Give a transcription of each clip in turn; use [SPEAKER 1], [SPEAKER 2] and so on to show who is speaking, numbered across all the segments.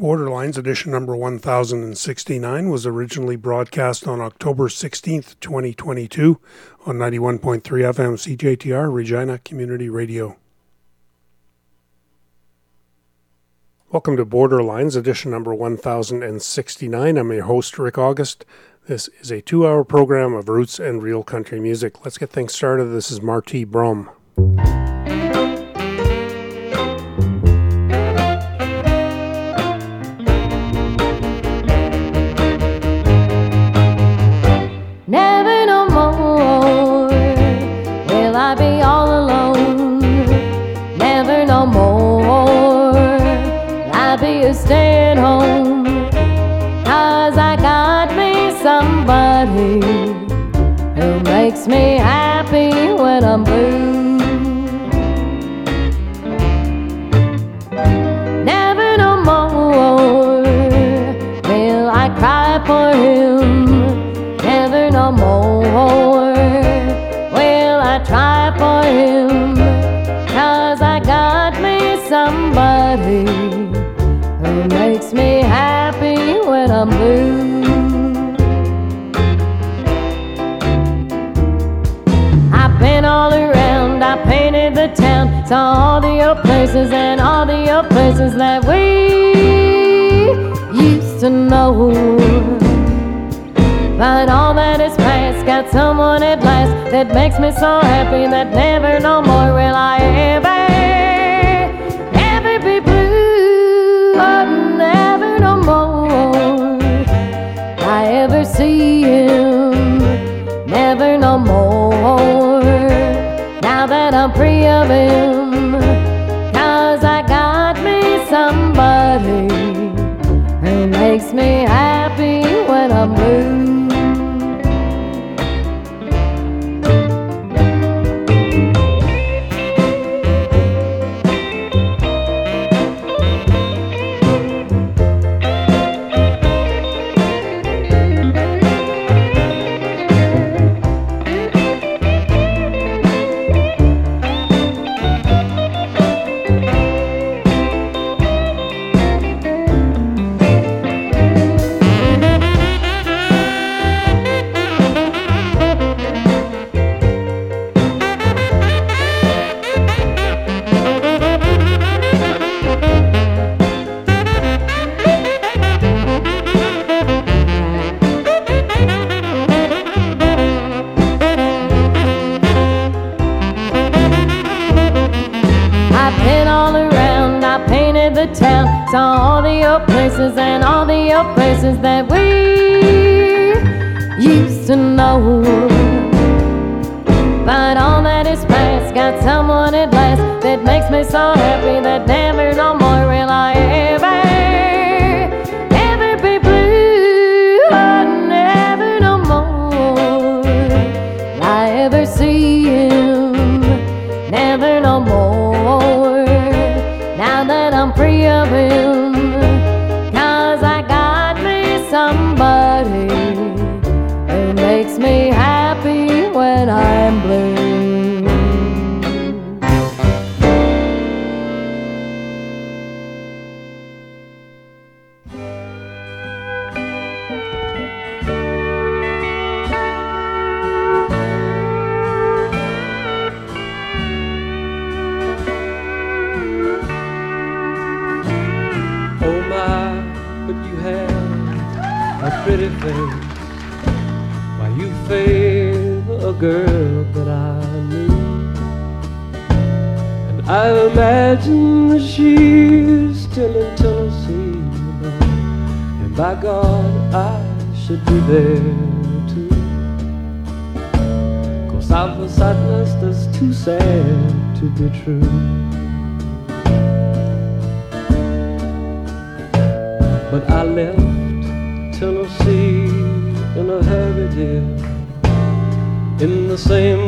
[SPEAKER 1] Borderlines edition number 1069 was originally broadcast on October 16th, 2022 on 91.3 FM CJTR Regina Community Radio. Welcome to Borderlines edition number 1069. I'm your host, Rick August. This is a two hour program of roots and real country music. Let's get things started. This is Martí Brom.
[SPEAKER 2] Saw all the old places and all the old places that we used to know. But all that is past, got someone at last that makes me so happy that never no more will I ever, ever be blue. Never no more I ever see him, never no more Now that I'm free of him. Me
[SPEAKER 3] all the old places and all the old places that we used to know. But all that is past got someone at last that makes me so happy that never no who
[SPEAKER 4] makes me happy when I'm blue. Glad to be true. But I left Tennessee in a hurry, dear, in the you.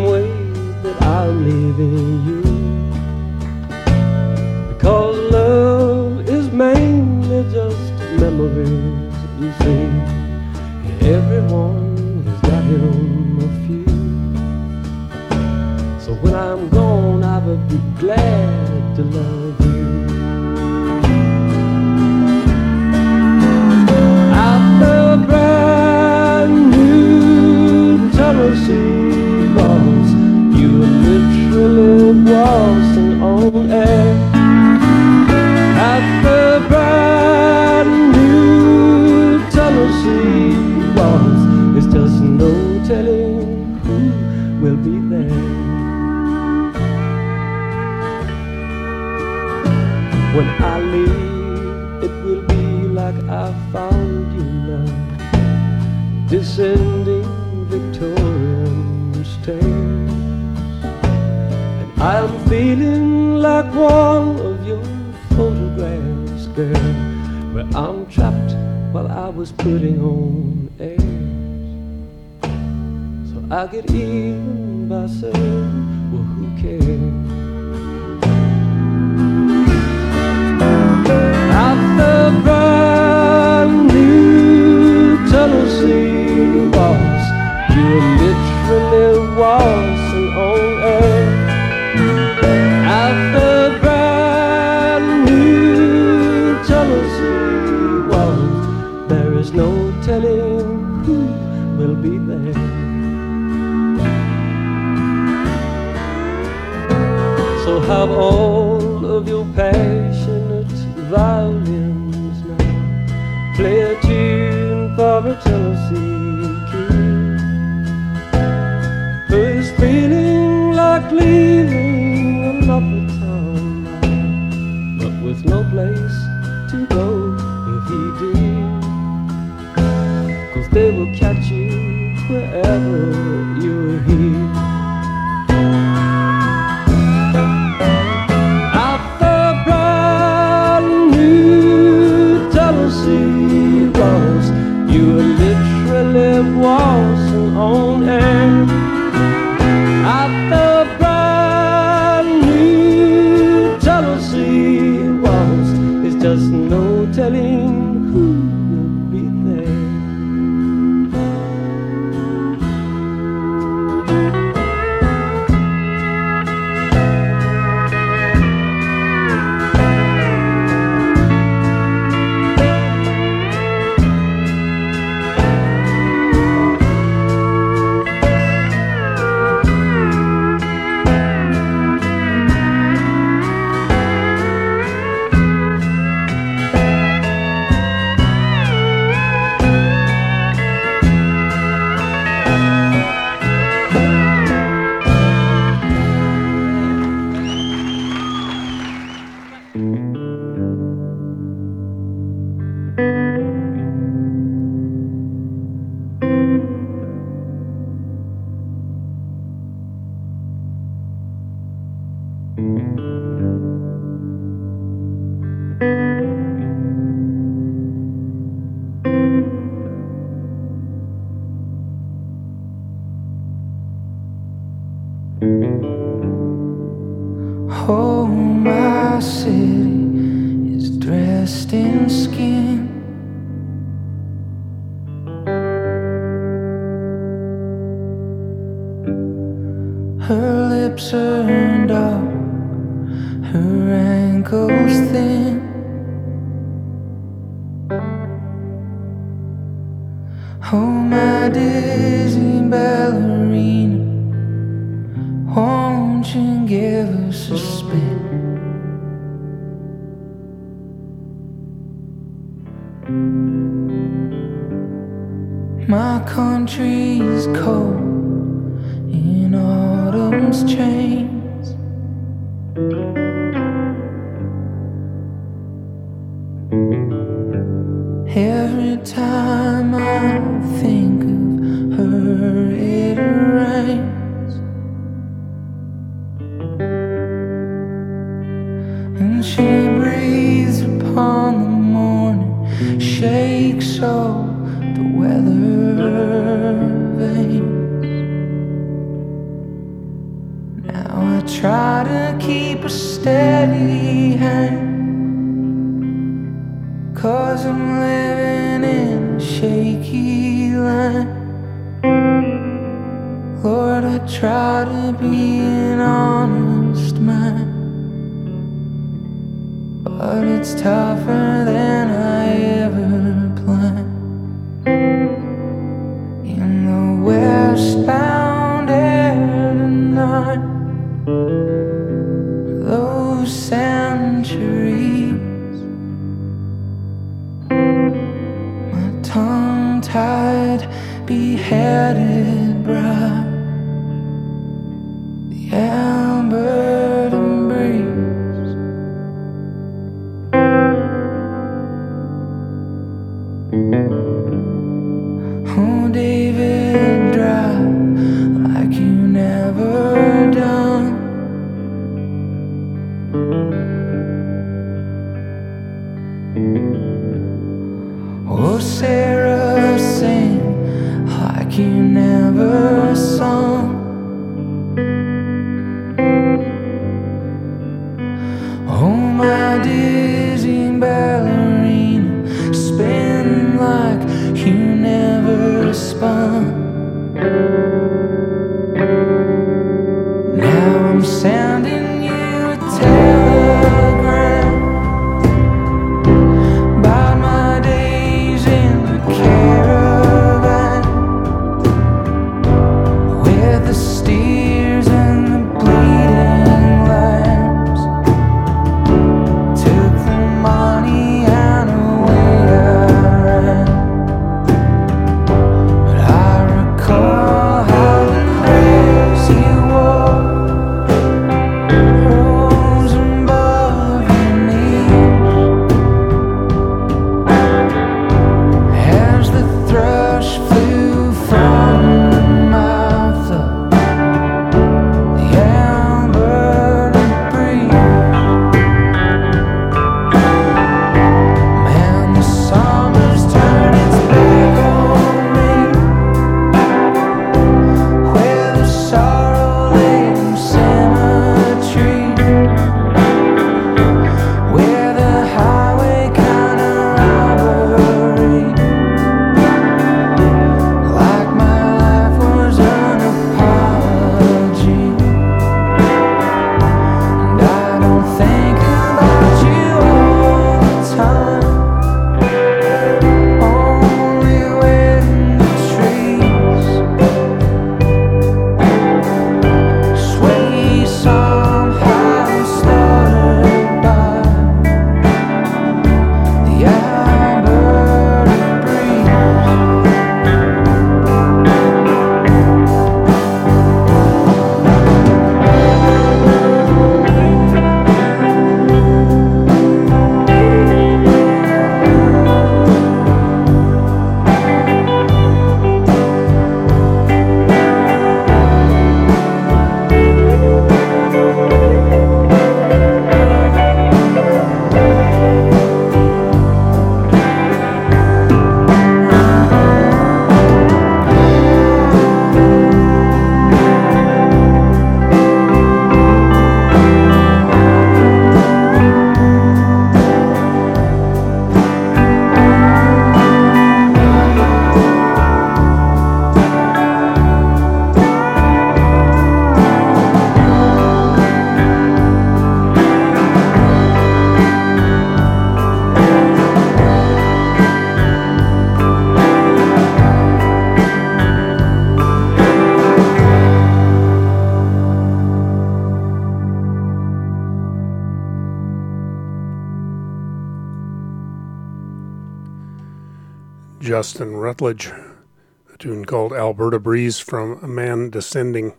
[SPEAKER 1] Justin Rutledge, a tune called Alberta Breeze from A Man Descending.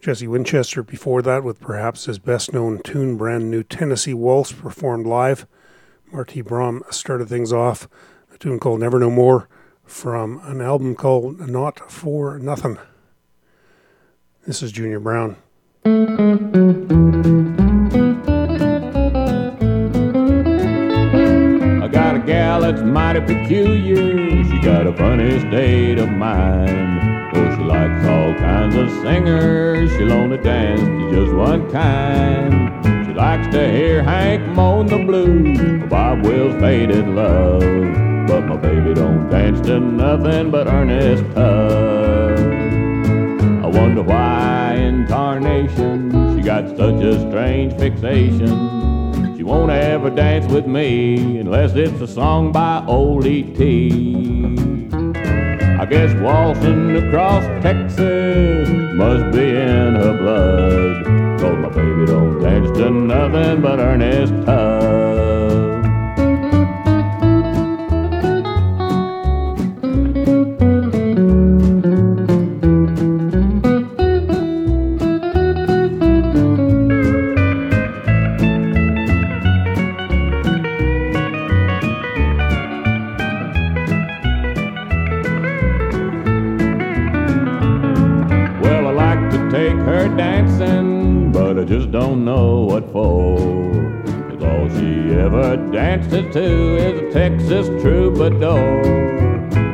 [SPEAKER 1] Jesse Winchester before that with perhaps his best known tune, Brand New Tennessee Waltz, performed live. Martí Brom started things off, a tune called Never No More from an album called Not For Nothing. This is Junior Brown.
[SPEAKER 5] I got a gal that's mighty peculiar. Funny state of mind. Oh, she likes all kinds of singers. She'll only dance to just one kind. She likes to hear Hank moan the blues, Bob Wills' faded love. But my baby don't dance to nothing but Ernest Tubb. I wonder why in tarnation she got such a strange fixation. She won't ever dance with me unless it's a song by old E.T. I guess waltzing across Texas must be in her blood. Cause my baby don't dance to nothing but Ernest Tubb. ever danced it to is a Texas troubadour.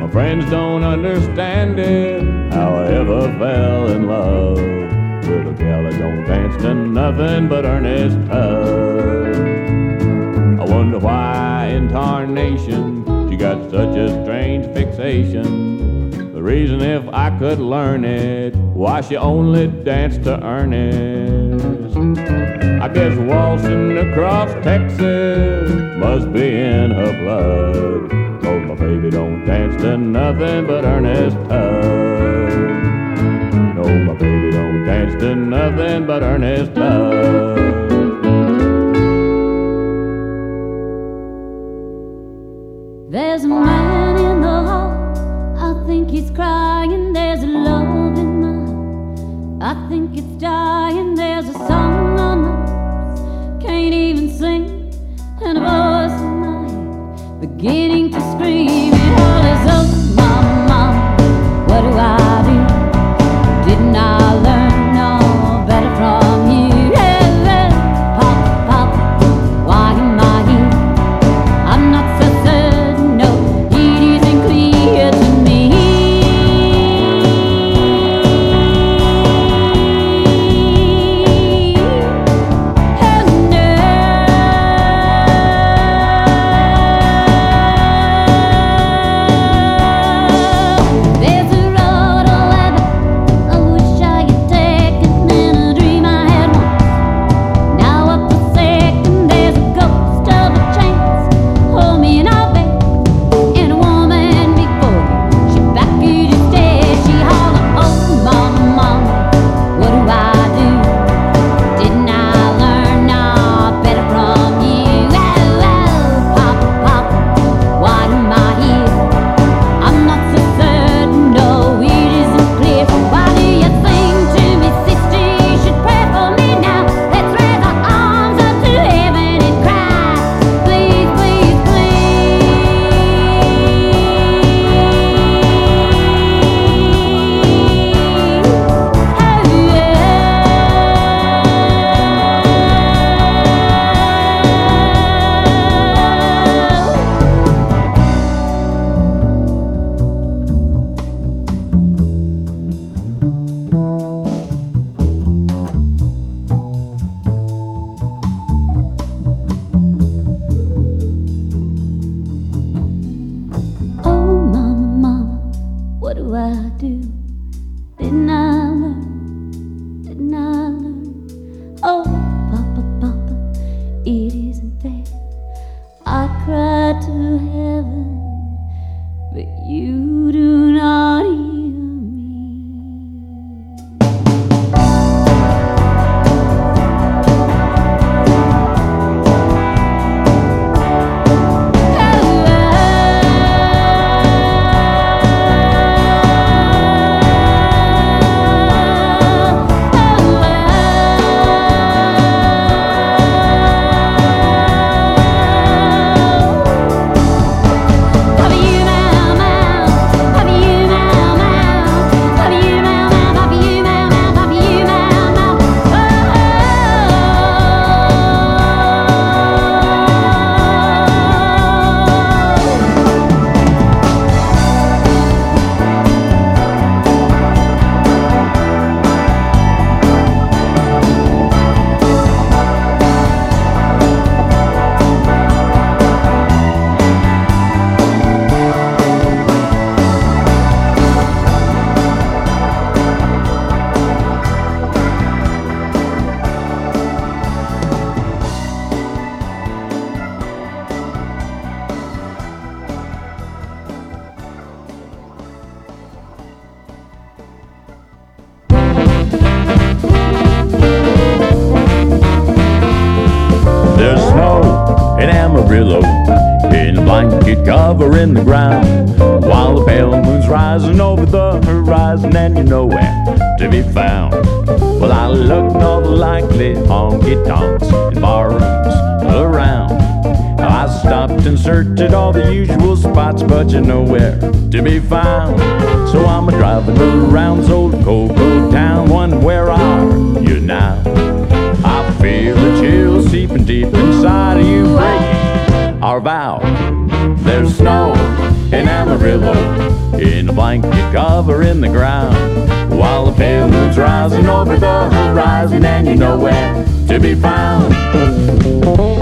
[SPEAKER 5] My friends don't understand it, how I ever fell in love with a gal that don't dance to nothing but Ernest Tubb. I wonder why in tarnation she got such a strange fixation. The reason if I could learn it, why she only danced to earnest. I guess waltzing across Texas must be in her blood. Cause my baby don't dance to nothing but Ernest Tubb. No, my baby don't dance to nothing but Ernest Tubb.
[SPEAKER 6] There's a man in the hall, I think he's crying. There's a love in my heart, I think it's dying. There's a song can't even sing, and a voice in mine beginning to scream. And you
[SPEAKER 5] know where to be found.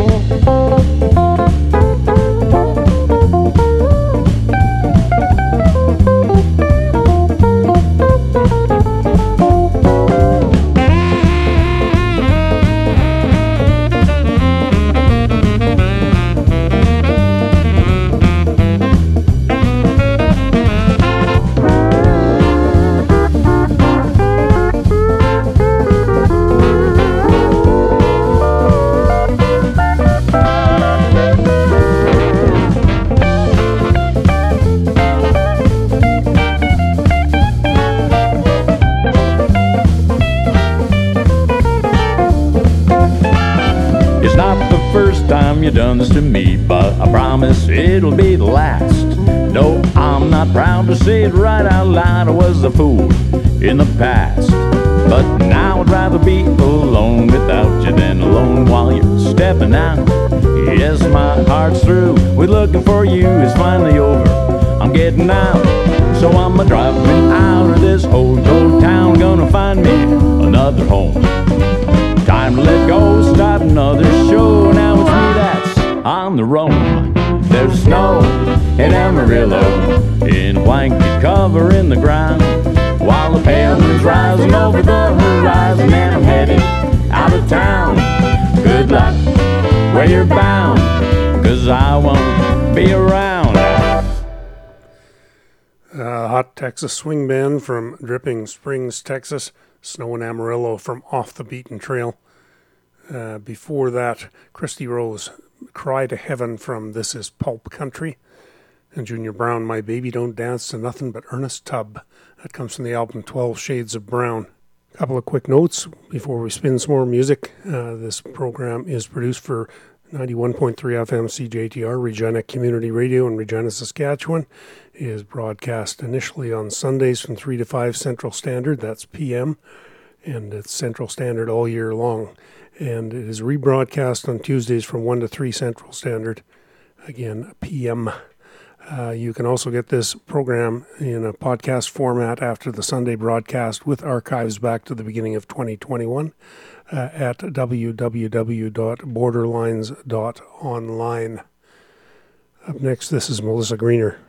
[SPEAKER 7] Proud to say it right out loud. I was a fool in the past. But now I'd rather be alone without you than alone while you're stepping out. Yes, my heart's through with looking for you. It's finally over. I'm getting out. So I'm a driving out of this old old town. Gonna find me another home. Time to let go, start another show. Now it's me that's on the roam. There's snow in Amarillo, blanket covering the ground. While the pale moon's rising over the horizon, and I'm headed out of town. Good luck where you're bound, cause I won't be around.
[SPEAKER 1] Uh, Hot Texas Swing Band from Dripping Springs, Texas. Snow and Amarillo from Off the Beaten Trail. Uh, before that, Kristi Rose, Cry to Heaven from This Is Pulp Country. And Junior Brown, My Baby Don't Dance to Nothing But Ernest Tubb. That comes from the album 12 Shades of Brown. A couple of quick notes before we spin some more music. Uh, this program is produced for 91.3 FM CJTR, Regina Community Radio in Regina, Saskatchewan. It is broadcast initially on Sundays from 3 to 5 Central Standard, that's PM, and it's Central Standard all year long. And it is rebroadcast on Tuesdays from 1 to 3 Central Standard, again, PM. Uh, you can also get this program in a podcast format after the Sunday broadcast with archives back to the beginning of 2021 uh, at www.borderlines.online. Up next, this is Melissa Greener.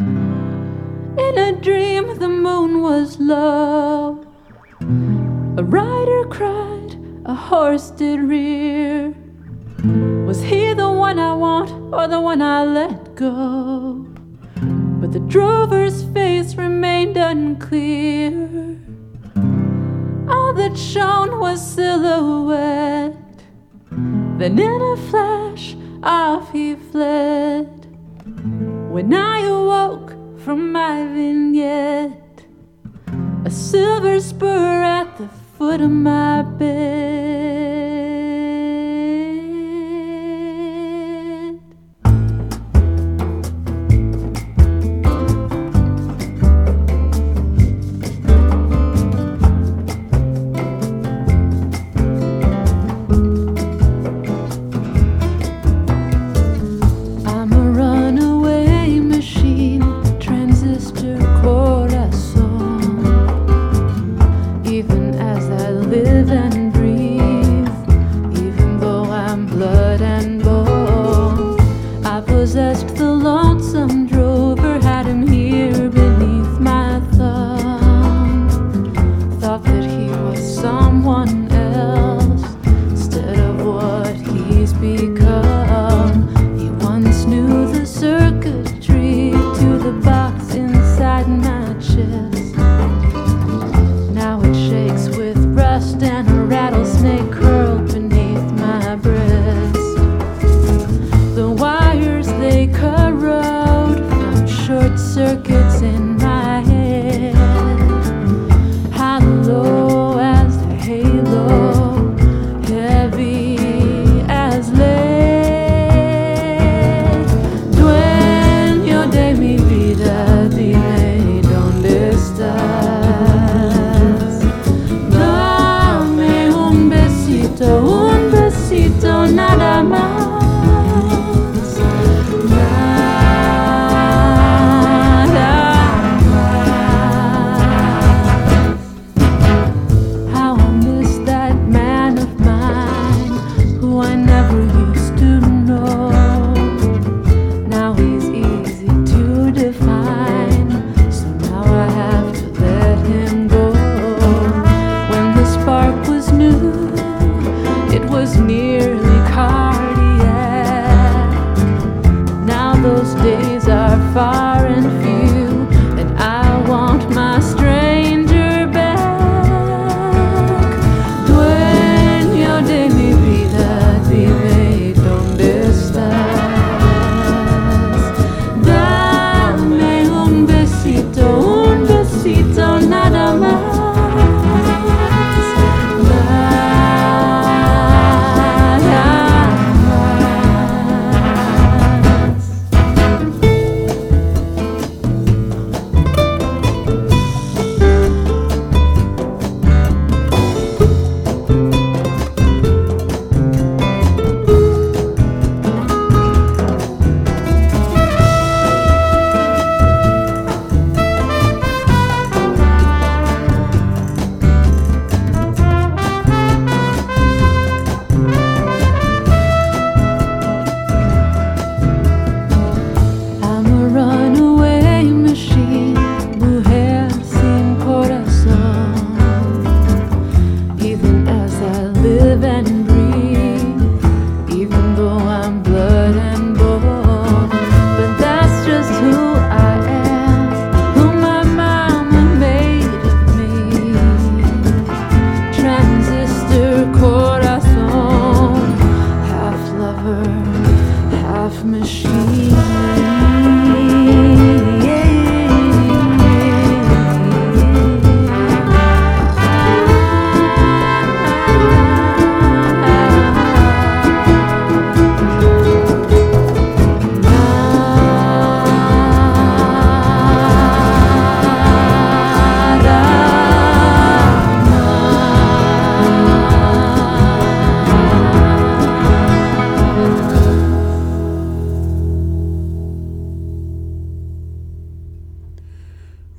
[SPEAKER 8] In a dream, the moon was low. A rider cried, a horse did rear. Was he the one I want or the one I let go? But the drover's face remained unclear. All that shone was silhouette. Then in a flash, off he fled. When I awoke from my vignette, a silver spur at the foot of my bed.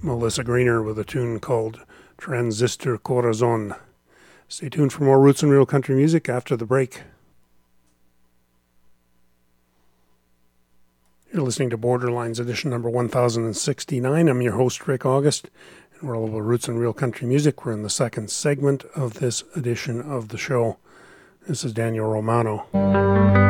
[SPEAKER 9] Melissa Greener with a tune called Transister Corazon. Stay tuned for more Roots and Real Country music after the break. You're listening to Borderlines edition number 1069. I'm your host, Rick August, and we're all about Roots and Real Country music. We're in the second segment of this edition of the show. This is Daniel Romano.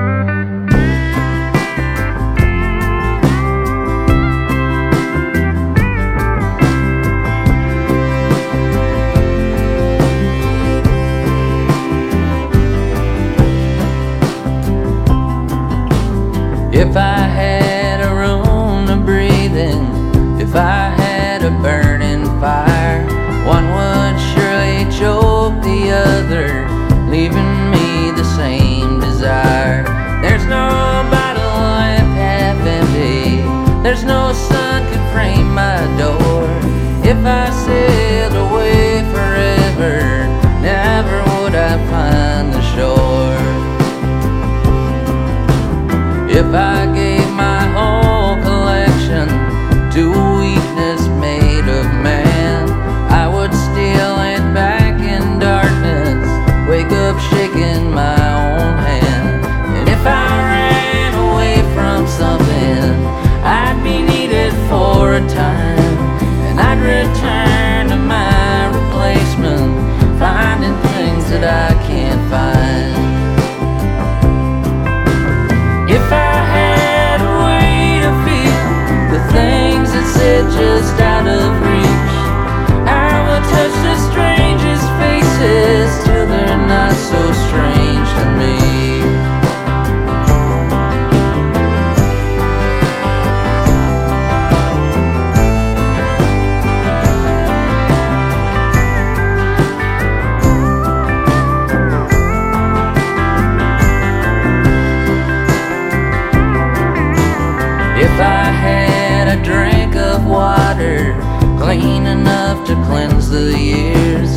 [SPEAKER 10] years.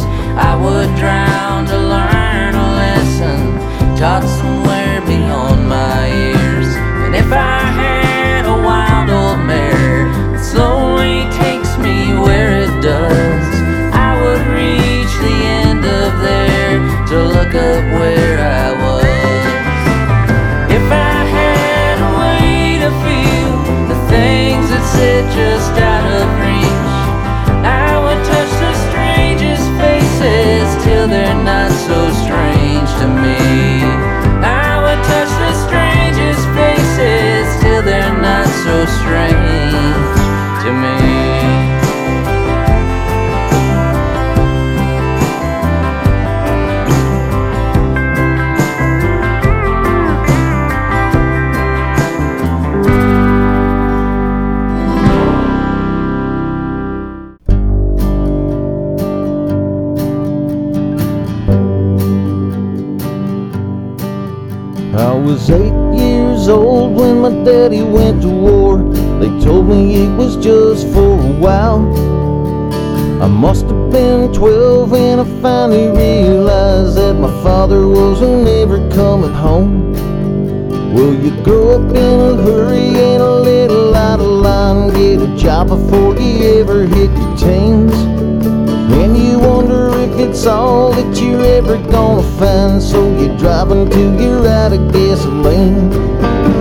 [SPEAKER 10] I would drown to learn a
[SPEAKER 9] lesson taught somewhere beyond my ears. And if I had a wild old mare that slowly takes me where it does, I would reach the end of there to look up where I was. If I had a way to feel the things that sit just out.
[SPEAKER 11] 12 when I finally realized that my father wasn't never coming home. Well, you grow up in a hurry and a little out of line. Get a job before you ever hit your teens. And you wonder if it's all that you're ever gonna find. So you're driving till you're out of gasoline.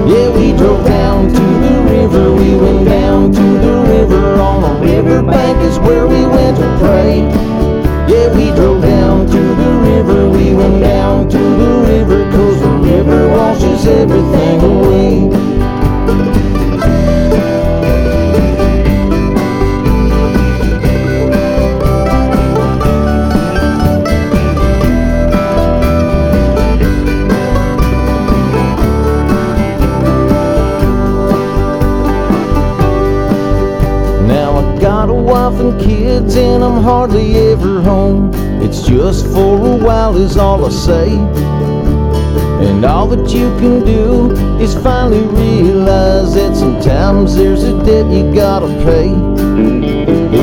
[SPEAKER 11] Yeah, we drove down to the river. We went down to the river. On the riverbank is where we went to pray. Yeah, we drove down to the river. We went down to the river. Cause the river washes everything away. Wife and kids and I'm hardly ever home. It's just for a while is all I say. And all that you can do is finally realize that sometimes there's a debt you gotta pay.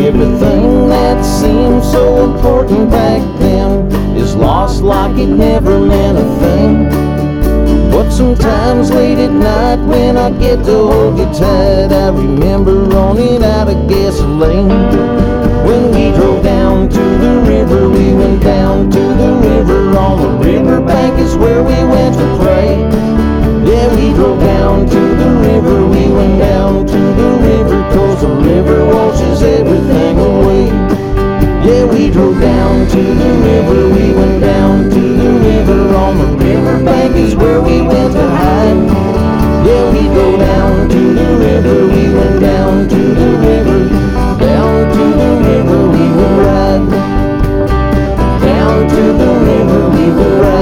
[SPEAKER 11] Everything that seemed so important back then is lost like it never meant a thing. But sometimes late at night when I get to hold you tight, I remember running out of gasoline. When we drove down to the river, we went down to the river. On the riverbank is where we went to pray. Yeah, we drove down to the river, we went down to the river, cause the river washes everything away. We drove down to the river, we went down to the river. On the riverbank is where we went to hide. Yeah, we go down to the river, we went down to the river. Down to the river we will ride. Down to the river we will ride.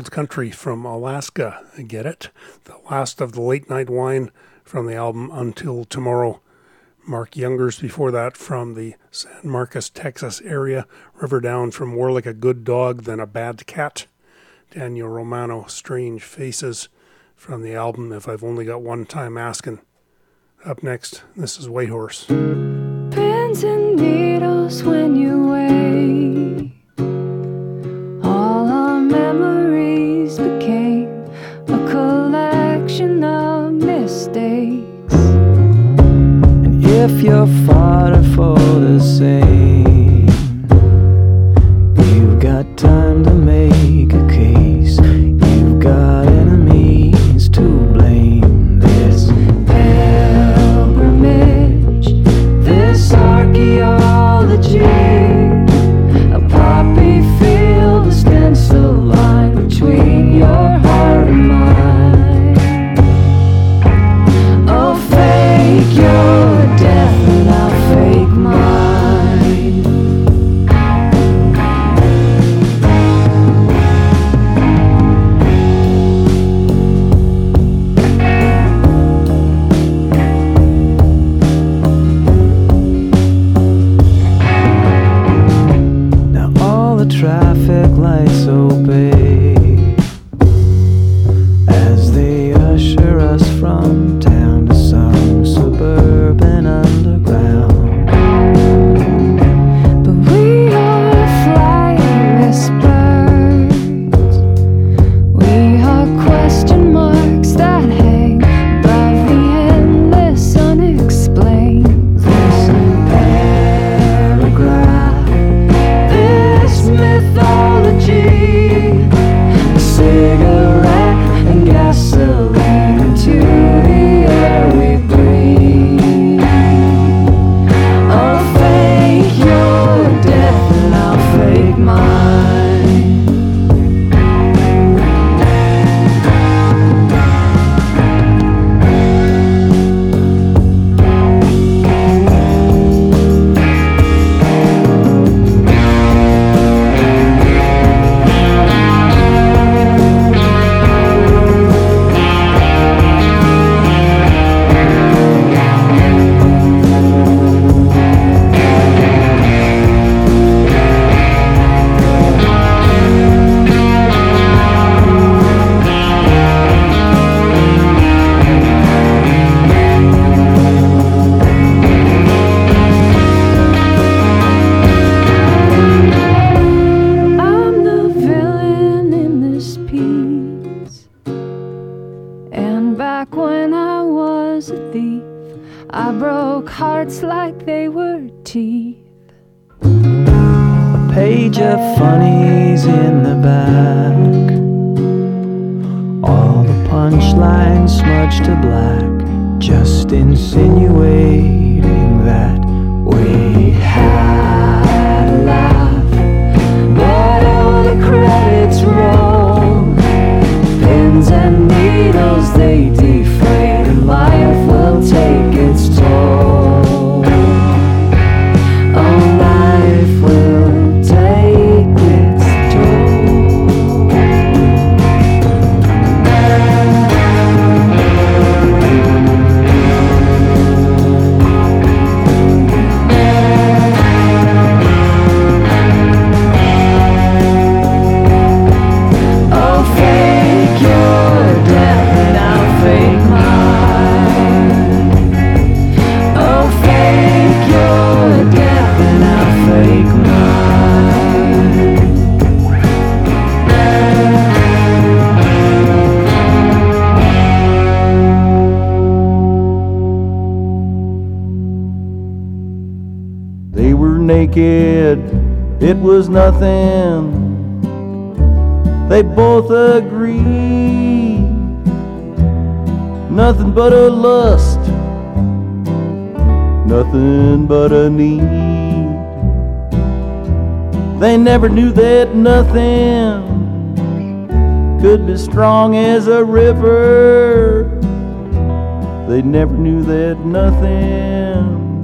[SPEAKER 1] Old Country from Alaska. Get it? The last of the late night wine from the album Until Tomorrow. Mark Jungers before that from the San Marcos, Texas area. River Down from More Like a Good Dog Than a Bad Cat. Daniel Romano, Strange Faces from the album If I've Only Got One Time Asking. Up next, this is Whitehorse.
[SPEAKER 8] Pins and needles when you wait.
[SPEAKER 4] if you're fighting for the same. You've got time to make.
[SPEAKER 11] Nothing could be strong as a river. They never knew that nothing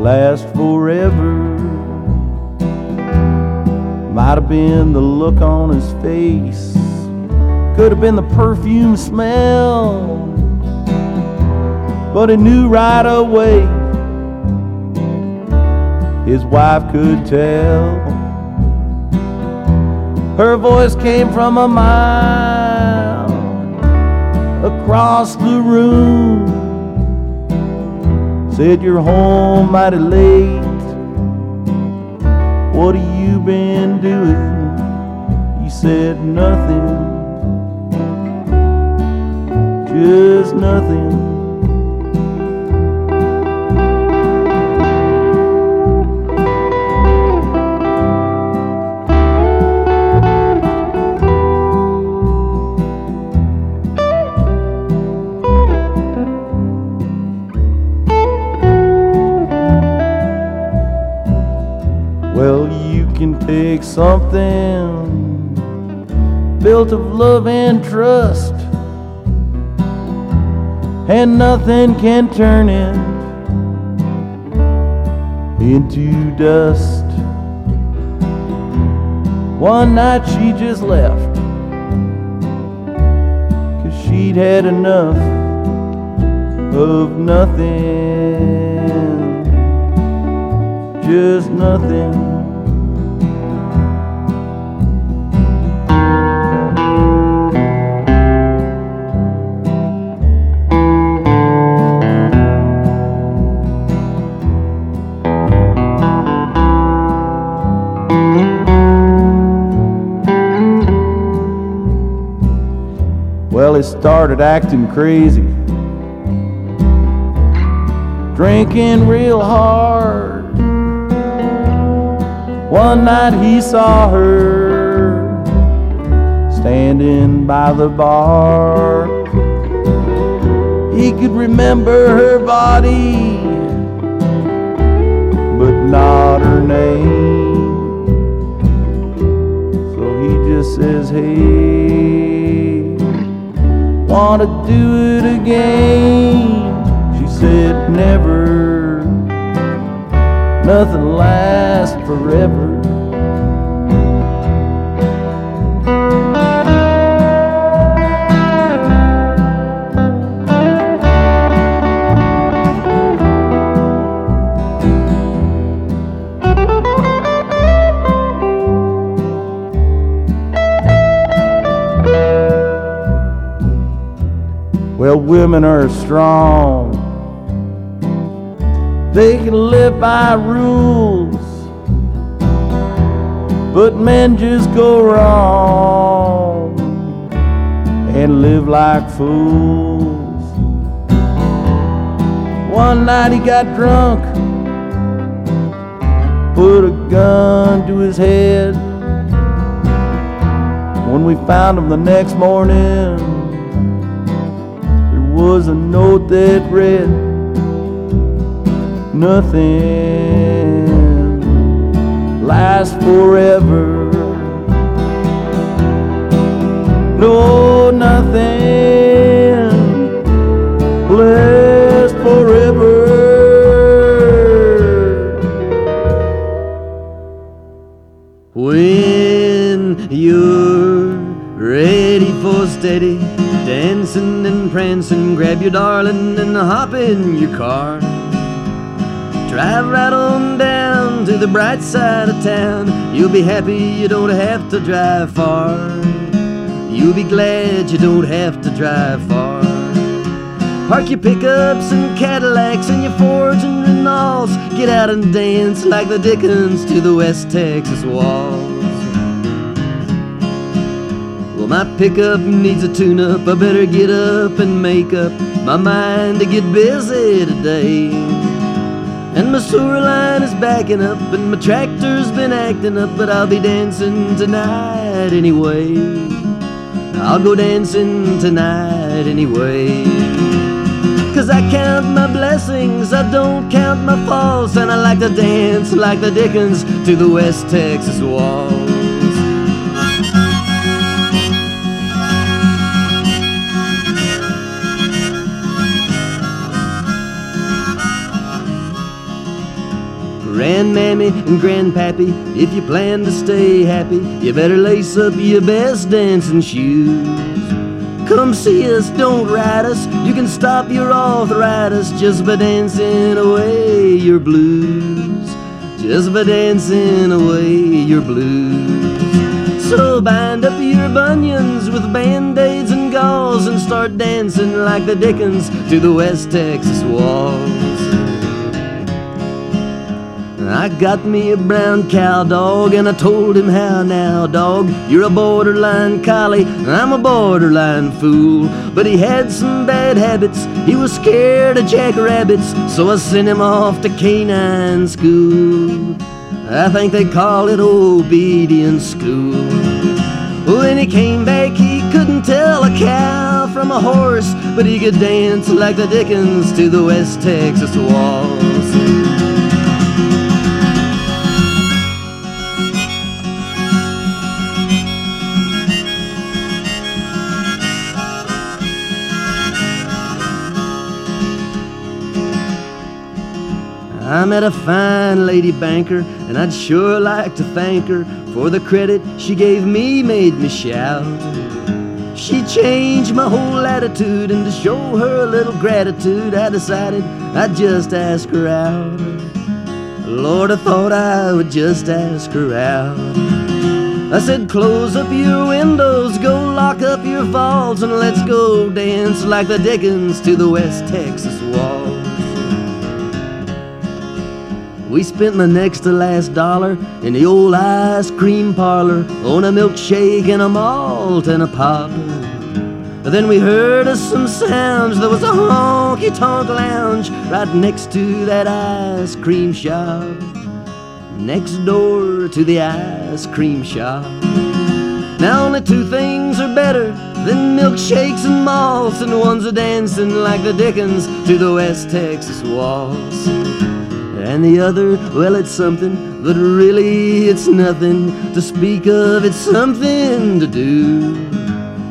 [SPEAKER 11] lasts forever. Might have been the look on his face, could have been the perfume smell, but he knew right away his wife could tell. Her voice came from a mile across the room. Said you're home mighty late. What have you been doing? He said nothing. Just nothing. Take something built of love and trust, and nothing can turn it into dust. One night she just left, cause she'd had enough of nothing just nothing. Started acting crazy, drinking real hard. One night he saw her standing by the bar. He could remember her body, but not her name. So he just says, Hey, wanna do it again? She said, Never nothing lasts forever. Women are strong. They can live by rules, but men just go wrong and live like fools. One night he got drunk, put a gun to his head. When we found him the next morning, was a note that read, Nothing lasts forever. No, nothing lasts forever.
[SPEAKER 12] When you're ready for steady dancing and prancing, grab your darling and hop in your car. Drive right on down to the bright side of town. You'll be happy you don't have to drive far. You'll be glad you don't have to drive far. Park your pickups and Cadillacs and your Fords and Renaults. Get out and dance like the Dickens to the West Texas waltz. Well, my pickup needs a tune up. I better get up and make up my mind to get busy today. And my sewer line is backing up, and my tractor's been acting up, but I'll be dancing tonight anyway. I'll go dancing tonight anyway. Cause I count my blessings, I don't count my faults, and I like to dance like the Dickens to the West Texas waltz. Grandmammy and Grandpappy, if you plan to stay happy, you better lace up your best dancing shoes. Come see us, don't ride us. You can stop your arthritis just by dancing away your blues. Just by dancing away your blues. So bind up your bunions with band-aids and gauze and start dancing like the Dickens to the West Texas waltz. I got me a brown cow dog and I told him how now, dog. You're a borderline collie, and I'm a borderline fool. But he had some bad habits, he was scared of jackrabbits, so I sent him off to canine school. I think they call it obedience school. When he came back, he couldn't tell a cow from a horse, but he could dance like the Dickens to the West Texas waltz. I met a fine lady banker, and I'd sure like to thank her for the credit she gave me, made me shout. She changed my whole attitude, and to show her a little gratitude, I decided I'd just ask her out. Lord, I thought I would just ask her out. I said, close up your windows, go lock up your vaults, and let's go dance like the Dickens to the West Texas waltz. We spent the next to last dollar in the old ice cream parlor on a milkshake and a malt and a pop. Then we heard of some sounds. There was a honky tonk lounge right next to that ice cream shop. Next door to the ice cream shop. Now only two things are better than milkshakes and malts, and one's a dancing like the Dickens to the West Texas waltz. And the other, well, it's something, but really it's nothing to speak of. It's something to do.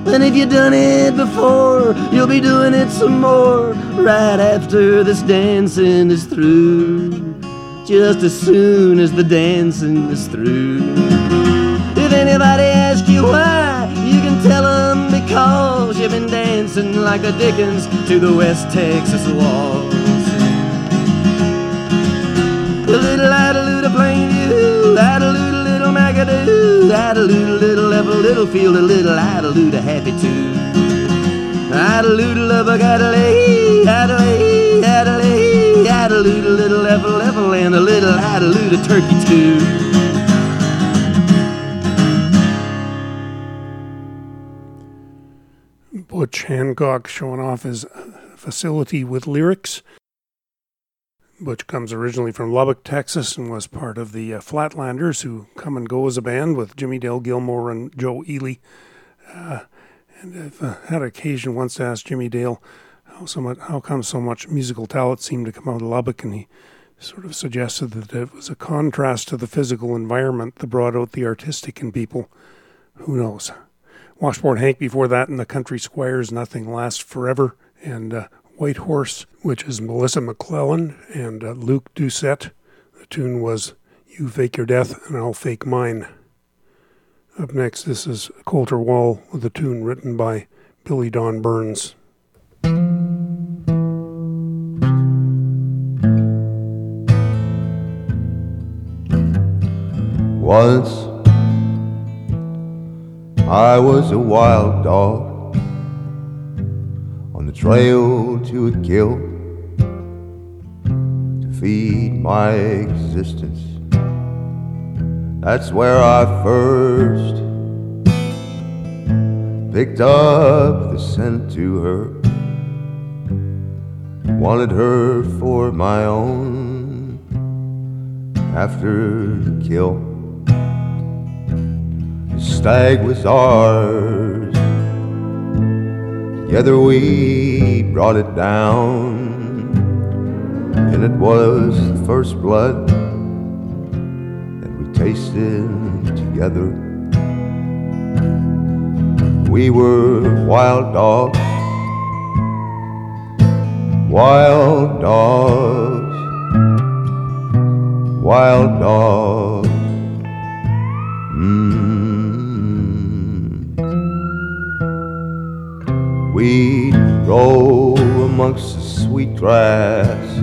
[SPEAKER 12] And if you've done it before, you'll be doing it some more right after this dancing is through. Just as soon as the dancing is through. If anybody asks you why, you can tell them because you've been dancing like the Dickens to the West Texas waltz. A little Adelute, plain view, Adelute, little Magadoo, Adelute, little little level, little field, a little Adelute, happy too. Adelute, love, I got a lay, Adelaide, Adelaide, Adelute, a little level, level, and a little Adelute, a turkey too.
[SPEAKER 1] Butch Hancock showing off his facility with lyrics. Butch comes originally from Lubbock, Texas, and was part of the uh, Flatlanders, who come and go as a band with Jimmy Dale Gilmore and Joe Ely. Uh, and I've uh, had occasion once to ask Jimmy Dale how so much, how come so much musical talent seemed to come out of Lubbock, and he sort of suggested that it was a contrast to the physical environment that brought out the artistic in people. Who knows? Washboard Hank before that, and the Country Squires, Nothing Lasts Forever, and uh, Whitehorse, which is Melissa McClellan and uh, Luke Doucette. The tune was You Fake Your Death and I'll Fake Mine. Up next, this is Colter Wall with a tune written by Billy Don Burns.
[SPEAKER 13] Once I was a wild dog trail to a kill to feed my existence. That's where I first picked up the scent to her. Wanted her for my own. after the kill. The stag was ours. Together we brought it down, and it was the first blood that we tasted together. We were wild dogs, wild dogs, wild dogs. We'd roll amongst the sweet grass,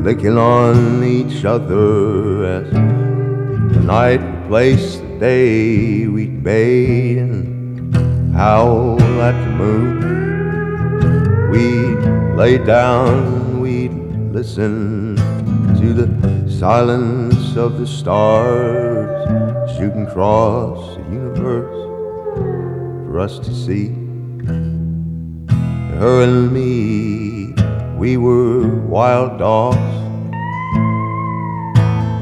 [SPEAKER 13] licking on each other as the night replaced the day we'd bathe and howl at the moon. We'd lay down, we'd listen to the silence of the stars shooting across the universe for us to see. Her and me, we were wild dogs,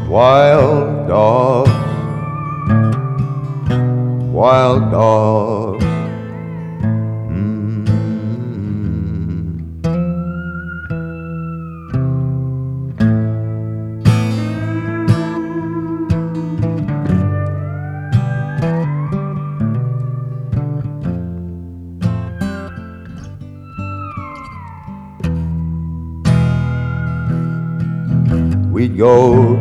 [SPEAKER 13] wild dogs, wild dogs.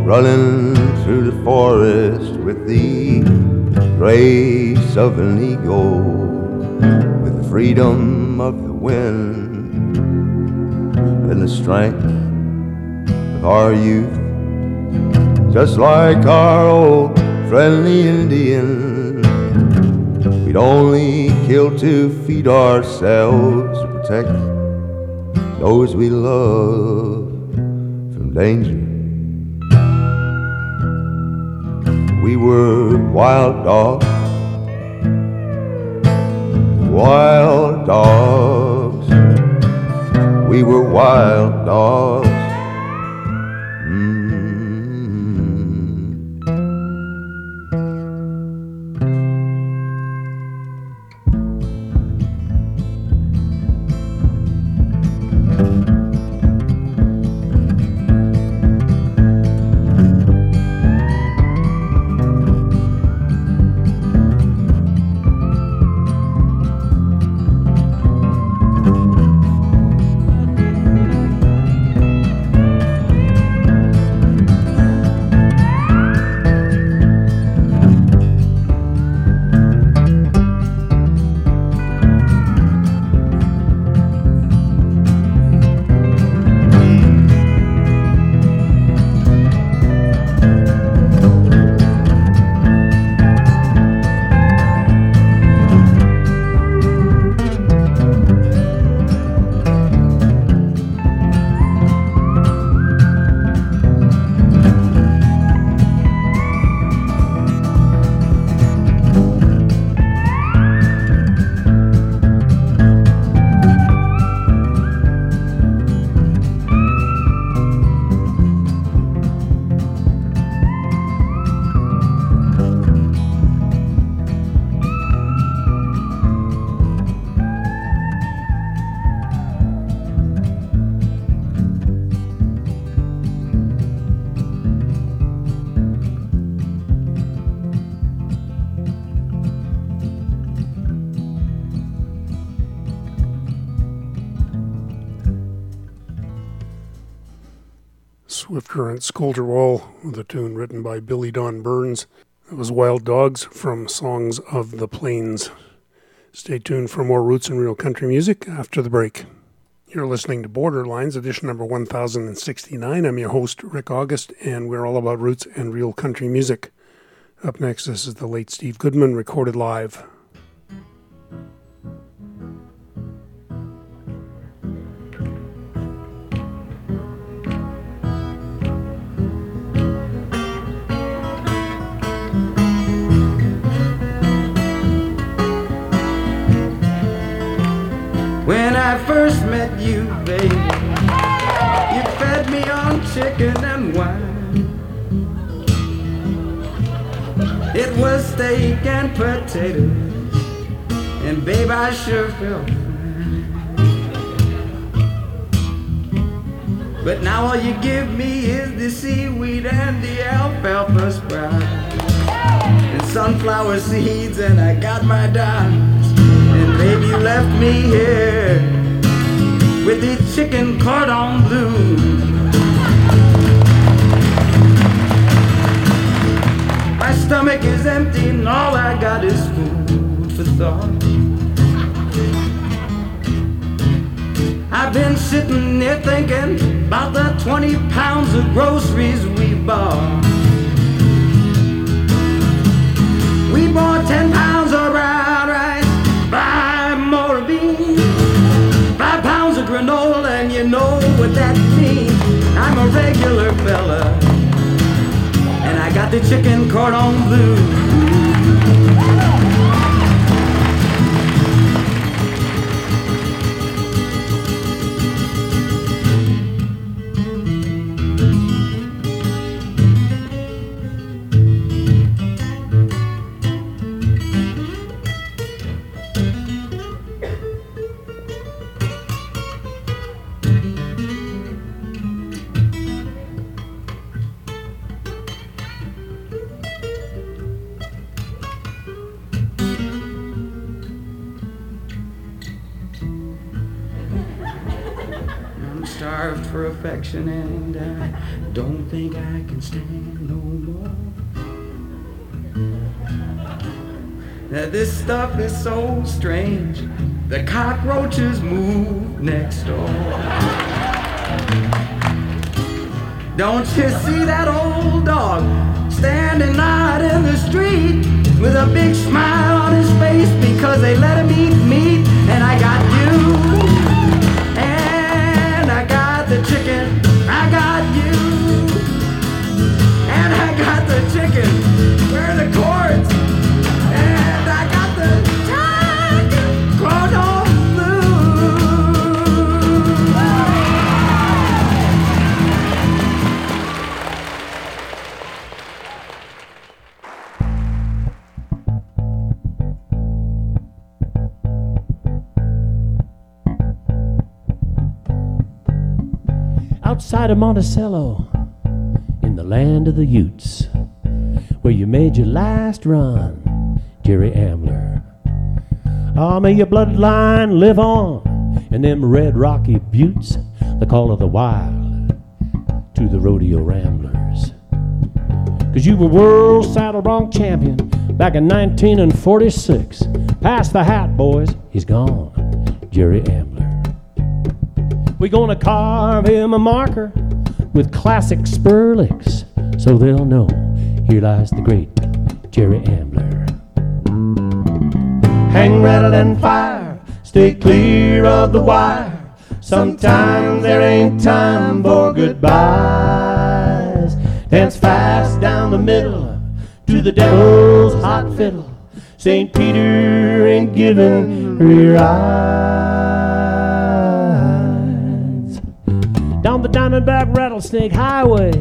[SPEAKER 13] Running through the forest with the grace of an eagle, with the freedom of the wind and the strength of our youth. Just like our old friendly Indian, we'd only kill to feed ourselves to protect those we love from danger. We were wild dogs, wild dogs. We were wild dogs.
[SPEAKER 1] Don Burns. It was Wild Dogs from Songs of the Plains. Stay tuned for more roots and real country music after the break. You're listening to Borderlines, edition number 1069. I'm your host, Rick August, and we're all about roots and real country music. Up next, this is the late Steve Goodman recorded live.
[SPEAKER 14] Steak and potatoes. And babe, I sure felt But now all you give me is the seaweed and the alfalfa sprout. And sunflower seeds, and I got my dimes. And baby, you left me here with the chicken cordon bleu. Stomach is empty, and all I got is food for thought. I've been sitting there thinking about the 20 pounds of groceries we bought. We bought 10 pounds of brown rice, five more beans, five pounds of granola, and you know what that means. I'm a regular fella, the chicken cordon bleu. And I don't think I can stand no more. Now this stuff is so strange. The cockroaches move next door. Don't you see that old dog standing out in the street with a big smile on his face because they let him eat meat and I got you. And I got the chicken, chicken, where are the cords? And I got the chicken, cordon bleu.
[SPEAKER 15] outside of Monticello, in the land of the Utes, where you made your last run, Jerry Ambler. Ah, may your bloodline live on in them red rocky buttes, the call of the wild to the rodeo ramblers. Cause you were world saddle bronc champion back in 1946. Pass the hat, boys, he's gone, Jerry Ambler. We're gonna carve him a marker with classic spur licks so they'll know here lies the great Jerry Ambler. Hang, rattle, and fire, stay clear of the wire. Sometimes there ain't time for goodbyes. Dance fast down the middle to the devil's hot fiddle. St. Peter ain't giving her eyes. Down the Diamondback Rattlesnake Highway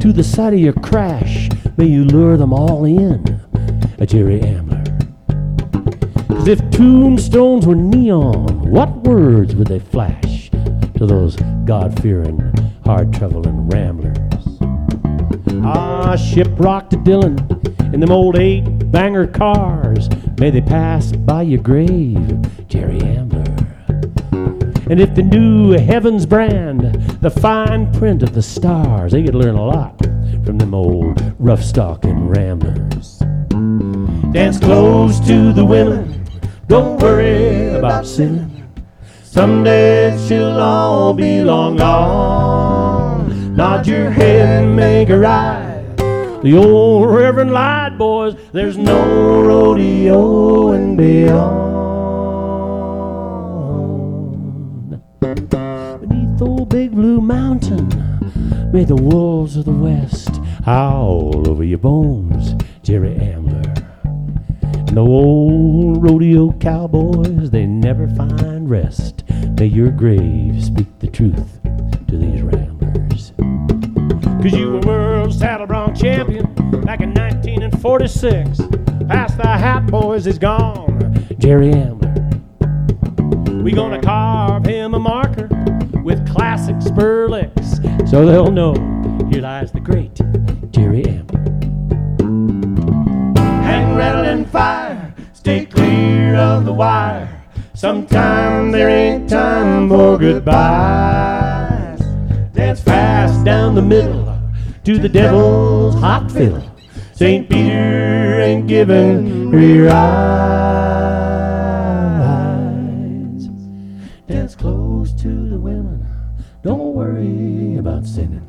[SPEAKER 15] to the side of your crash, may you lure them all in, a Jerry Ambler. 'Cause if tombstones were neon, what words would they flash to those God fearing, hard traveling ramblers? Ah, shiprock to Dillon in them old eight banger cars. May they pass by your grave, Jerry Ambler. And if they knew heaven's brand, the fine print of the stars, they could learn a lot from them old rough stalking ramblers. Dance close to the women, don't worry about sinning. Someday she'll all be long gone. Nod your head and make a ride. The old Reverend lied, boys. There's no rodeo and beyond. Beneath old Big Blue Mountain, may the wolves of the West howl over your bones, Jerry Ambler. The old rodeo cowboys, they never find rest. May your grave speak the truth to these ramblers. Cause you were world saddle bronc champion back in 1946. past the hat boys is gone. Jerry Ambler. We gonna carve him a marker with classic spur licks so they'll know here lies the great Jerry Ambler. Hang, rattle, and fire, stay clear of the wire. Sometimes there ain't time for goodbyes. Dance fast down the middle to the devil's hot fiddle. St. Peter ain't giving your eyes. Dance close to the women, don't worry about sinning.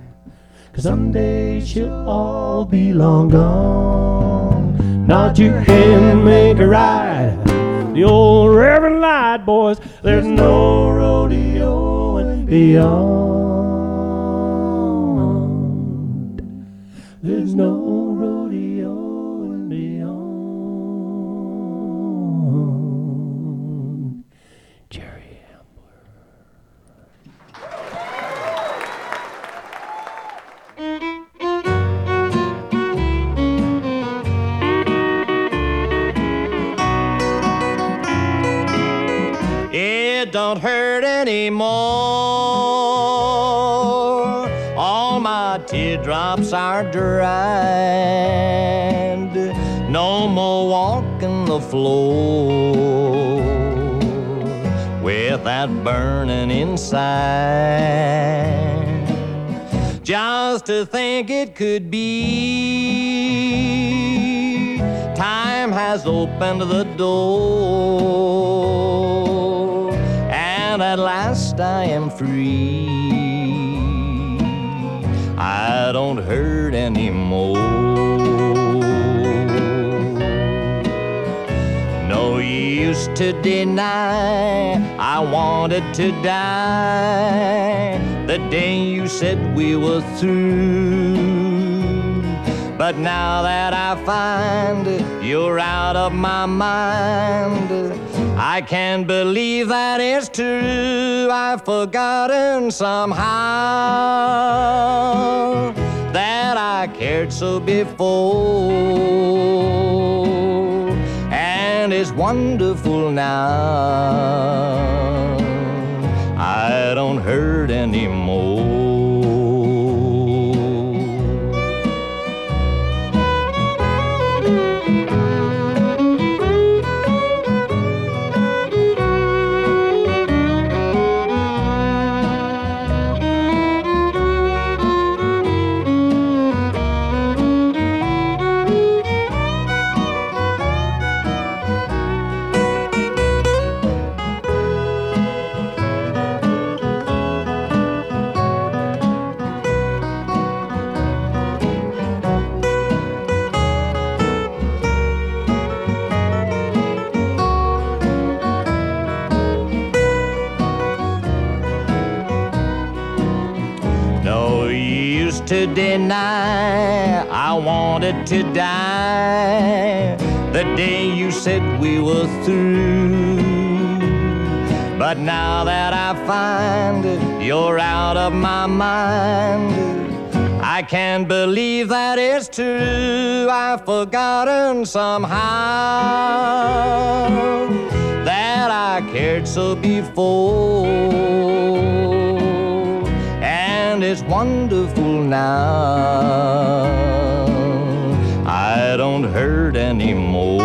[SPEAKER 15] Cause someday she'll all be long gone. Nod your head and make a ride. The old Reverend lied, boys. There's no rodeo and beyond. There's no
[SPEAKER 7] don't hurt anymore. All my teardrops are dried. No more walking the floor with that burning inside. Just to think it could be. Time has opened the door, at last I am free. I don't hurt anymore. No use to deny I wanted to die the day you said we were through. But now that I find you're out of my mind, I can't believe that it's true. I've forgotten somehow that I cared so before, and it's wonderful now. I don't hurt anymore. To I wanted to die the day you said we were through. But now that I find you're out of my mind, I can't believe that it's true. I've forgotten somehow that I cared so before it's wonderful now. I don't hurt anymore.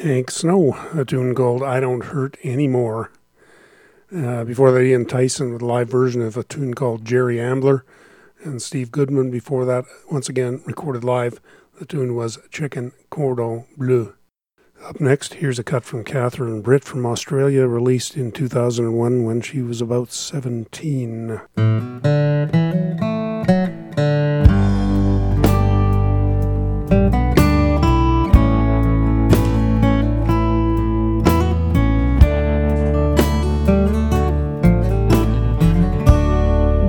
[SPEAKER 1] Hank Snow, a tune called I Don't Hurt Anymore. Uh, before that, Ian Tyson with a live version of a tune called Jerry Ambler. And Steve Goodman before that, once again recorded live. The tune was Chicken Cordon Bleu. Up next, here's a cut from Catherine Britt from Australia, released in 2001 when she was about 17.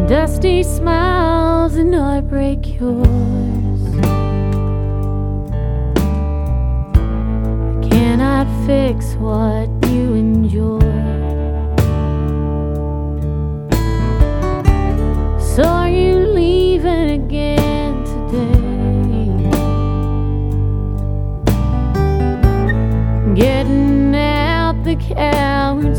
[SPEAKER 2] Dusty smiles and heartbreak cures. fix what you enjoy. So are you leaving again today? Getting out the coward's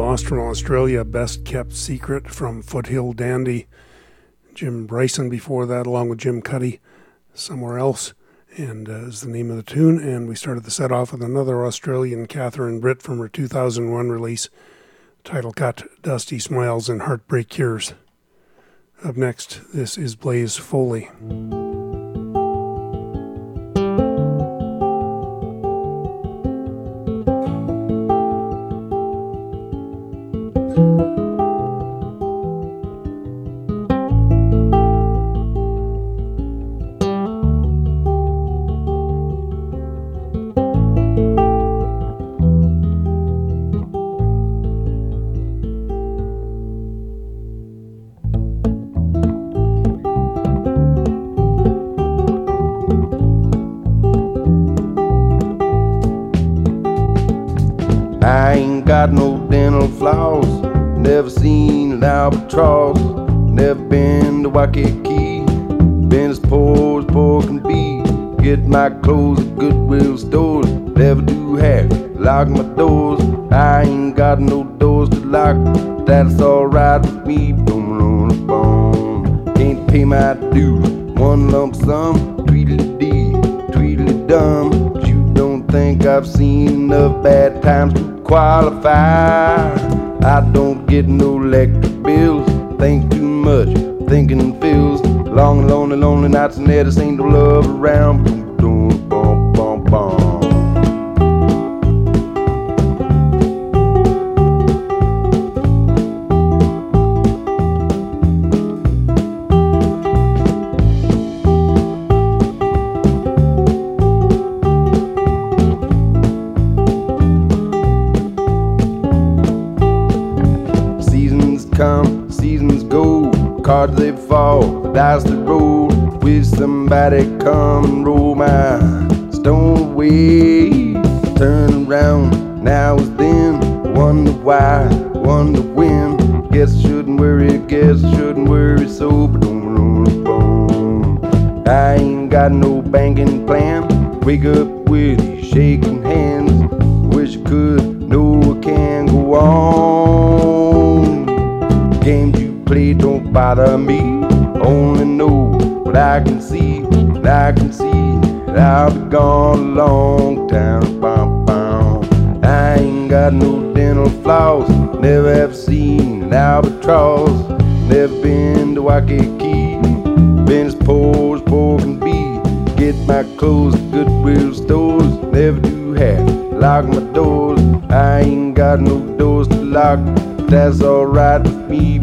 [SPEAKER 1] Boste, Australia, Best Kept Secret from Foothill Dandy. Jim Bryson before that, along with Jim Cuddy, Somewhere Else, and uh, is the name of the tune. And we started the set off with another Australian, Catherine Britt, from her 2001 release, title cut Dusty Smiles and Heartbreak Cures. Up next, this is Blaze Foley.
[SPEAKER 16] fire. I don't get no electric bills. Think too much, thinking feels. Long, lonely, lonely nights and never seen Four can be. Get my clothes at Goodwill stores, never do half. Lock my doors, I ain't got no doors to lock. That's alright with me.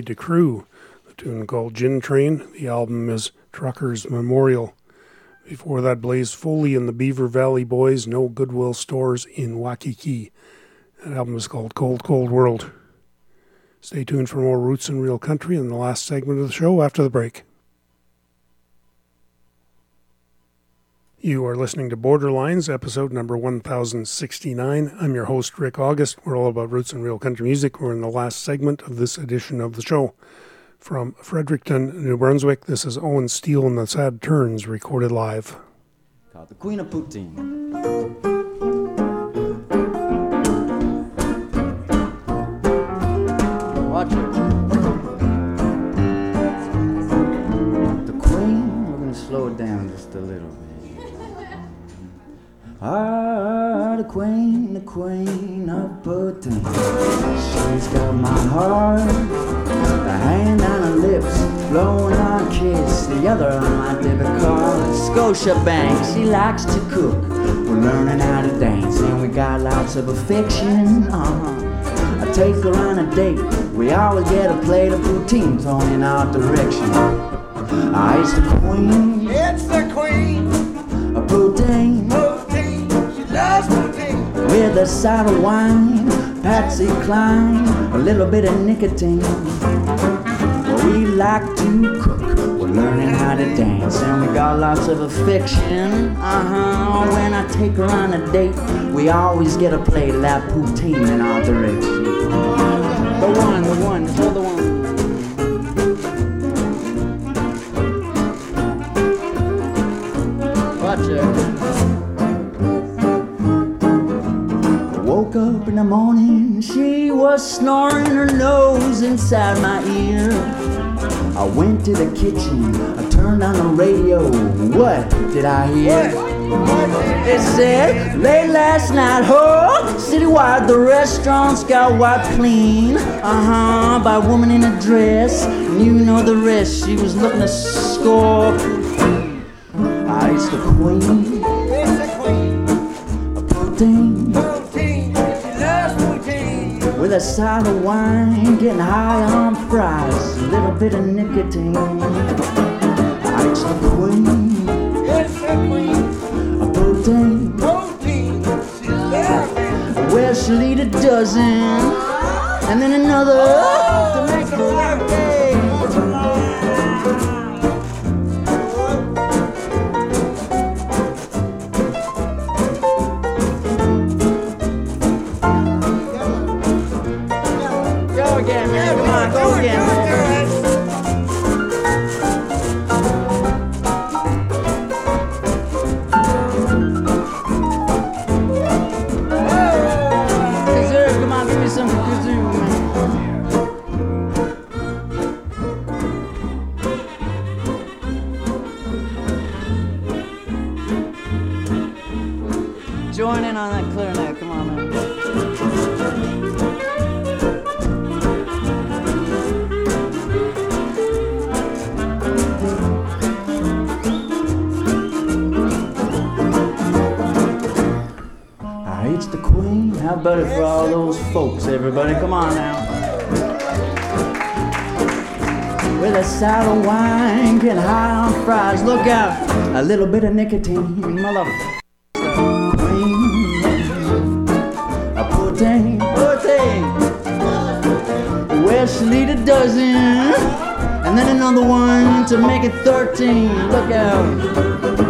[SPEAKER 1] Rodney Decroo. The tune called Gin Train. The album is Trucker's Memorial. Before that, Blaze Foley and the Beaver Valley Boys, No Goodwill Stores in Waikiki. That album is called Cold Cold World. Stay tuned for more Roots and Real Country in the last segment of the show after the break. You are listening to Borderlines, episode number 1069. I'm your host, Rick August. We're all about roots and real country music. We're in the last segment of this edition of the show. From Fredericton, New Brunswick, this is Owen Steel and the Sad Turns, recorded live.
[SPEAKER 17] Called the Queen of Poutine. Ah, the Queen, the Queen of Poutine. She's got my heart, the hand on her lips, blowing on a kiss, the other on my debit card. Scotiabank, she likes to cook. We're learning how to dance, and we got lots of affection. Uh-huh. I take her on a date. We always get a plate of poutine thrown in our direction. Ah, it's the queen.
[SPEAKER 14] It's the queen.
[SPEAKER 17] A poutine. With a side of wine. Patsy Cline. A little bit of nicotine. We like to cook. We're learning how to dance. And we got lots of affection. Uh huh. When I take her on a date, we always get a play that poutine in our direction. The one, the one, the one. Watch it. Up in the morning, she was snoring her nose inside my ear. I went to the kitchen, I turned on the radio. What did I hear? It said, late last night, ho, citywide, the restaurants got wiped clean. Uh huh, by a woman in a dress. And you know the rest, she was looking to score. It's the queen.
[SPEAKER 14] It's the queen.
[SPEAKER 17] Poutine.
[SPEAKER 14] Poutine.
[SPEAKER 17] With a side of wine, getting high on fries, a little bit of nicotine. It's the queen.
[SPEAKER 14] It's the queen.
[SPEAKER 17] A
[SPEAKER 14] poutine. Loves.
[SPEAKER 17] Well, she'll eat a dozen, and then another to make it for all those folks, everybody? Come on now. With a side of wine, get high on fries. Look out, a little bit of nicotine, mother. Queen, a pudding, pudding. Well, she'll eat a dozen, and then another one to make it thirteen. Look out.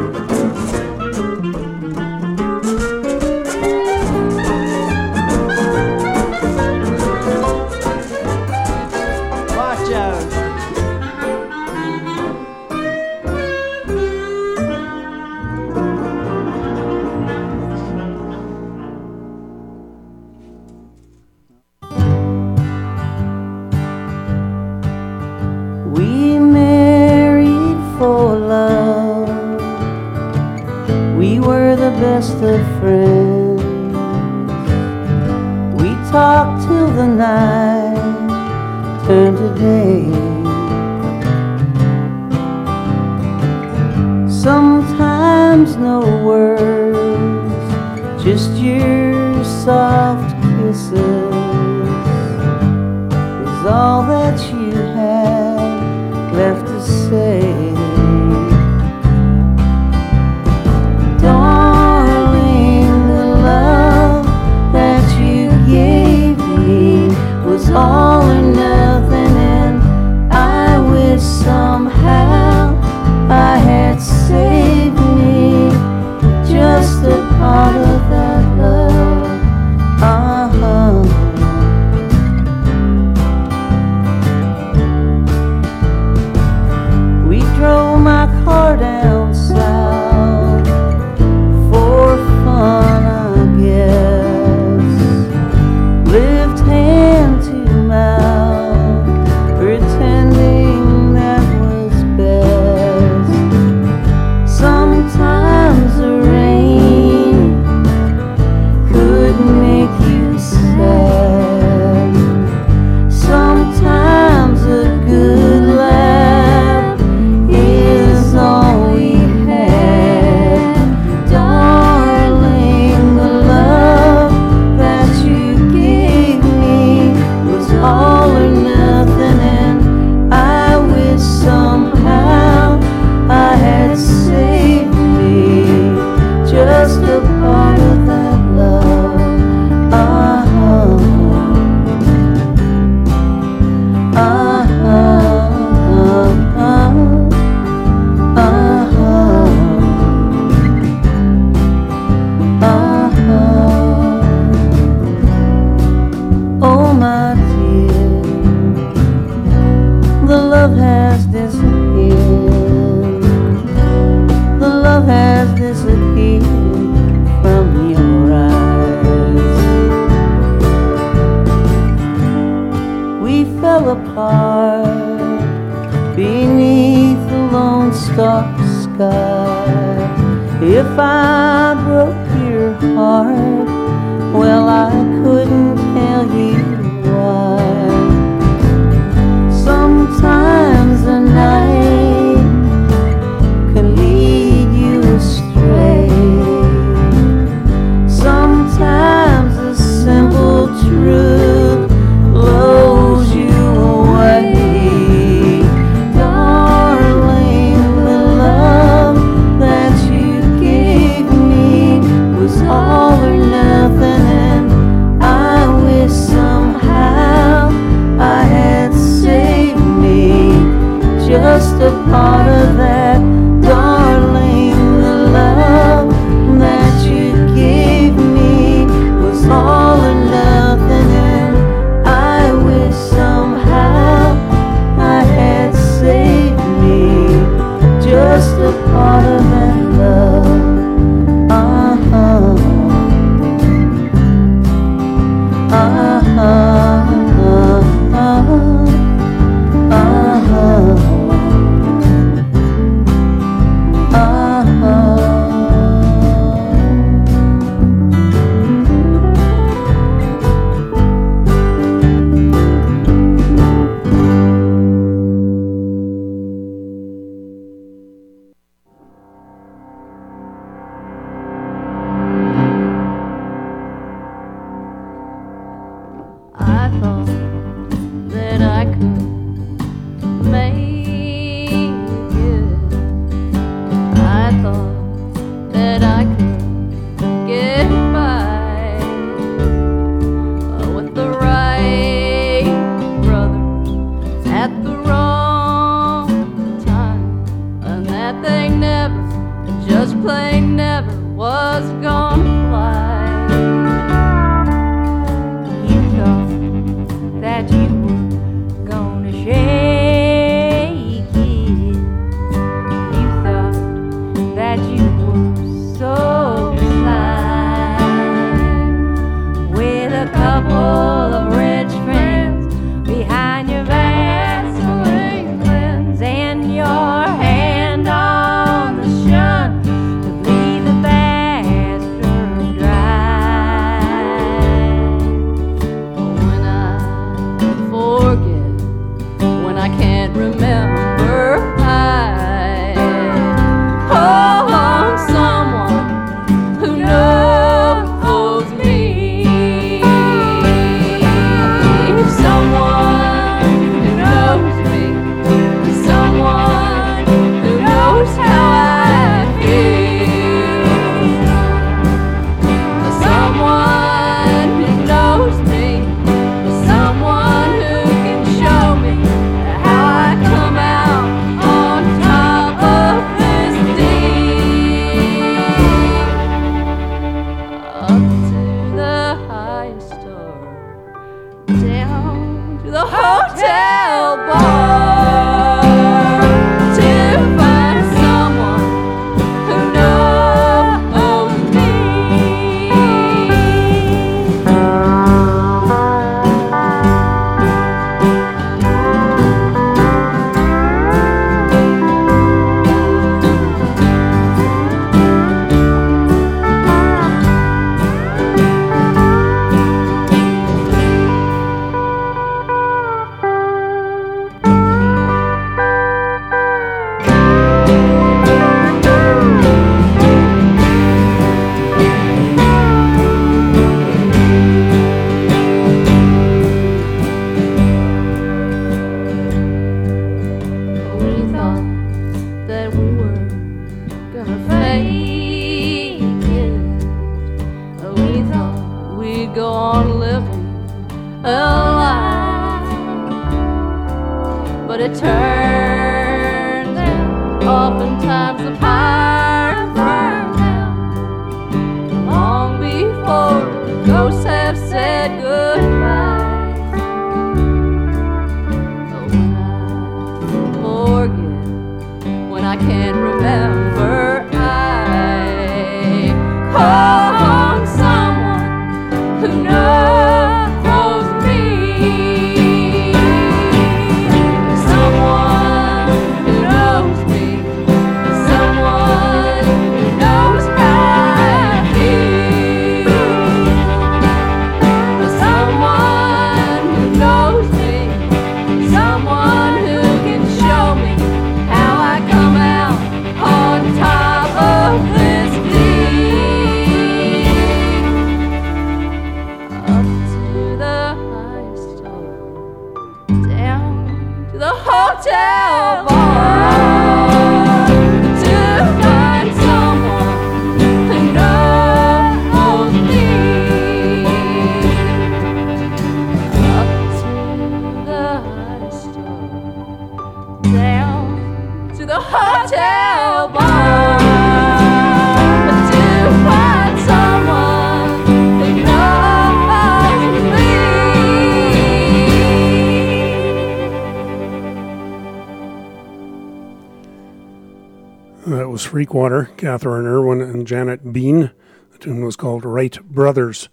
[SPEAKER 1] Freakwater, Catherine Irwin and Janet Bean. The tune was called Wright Brothers,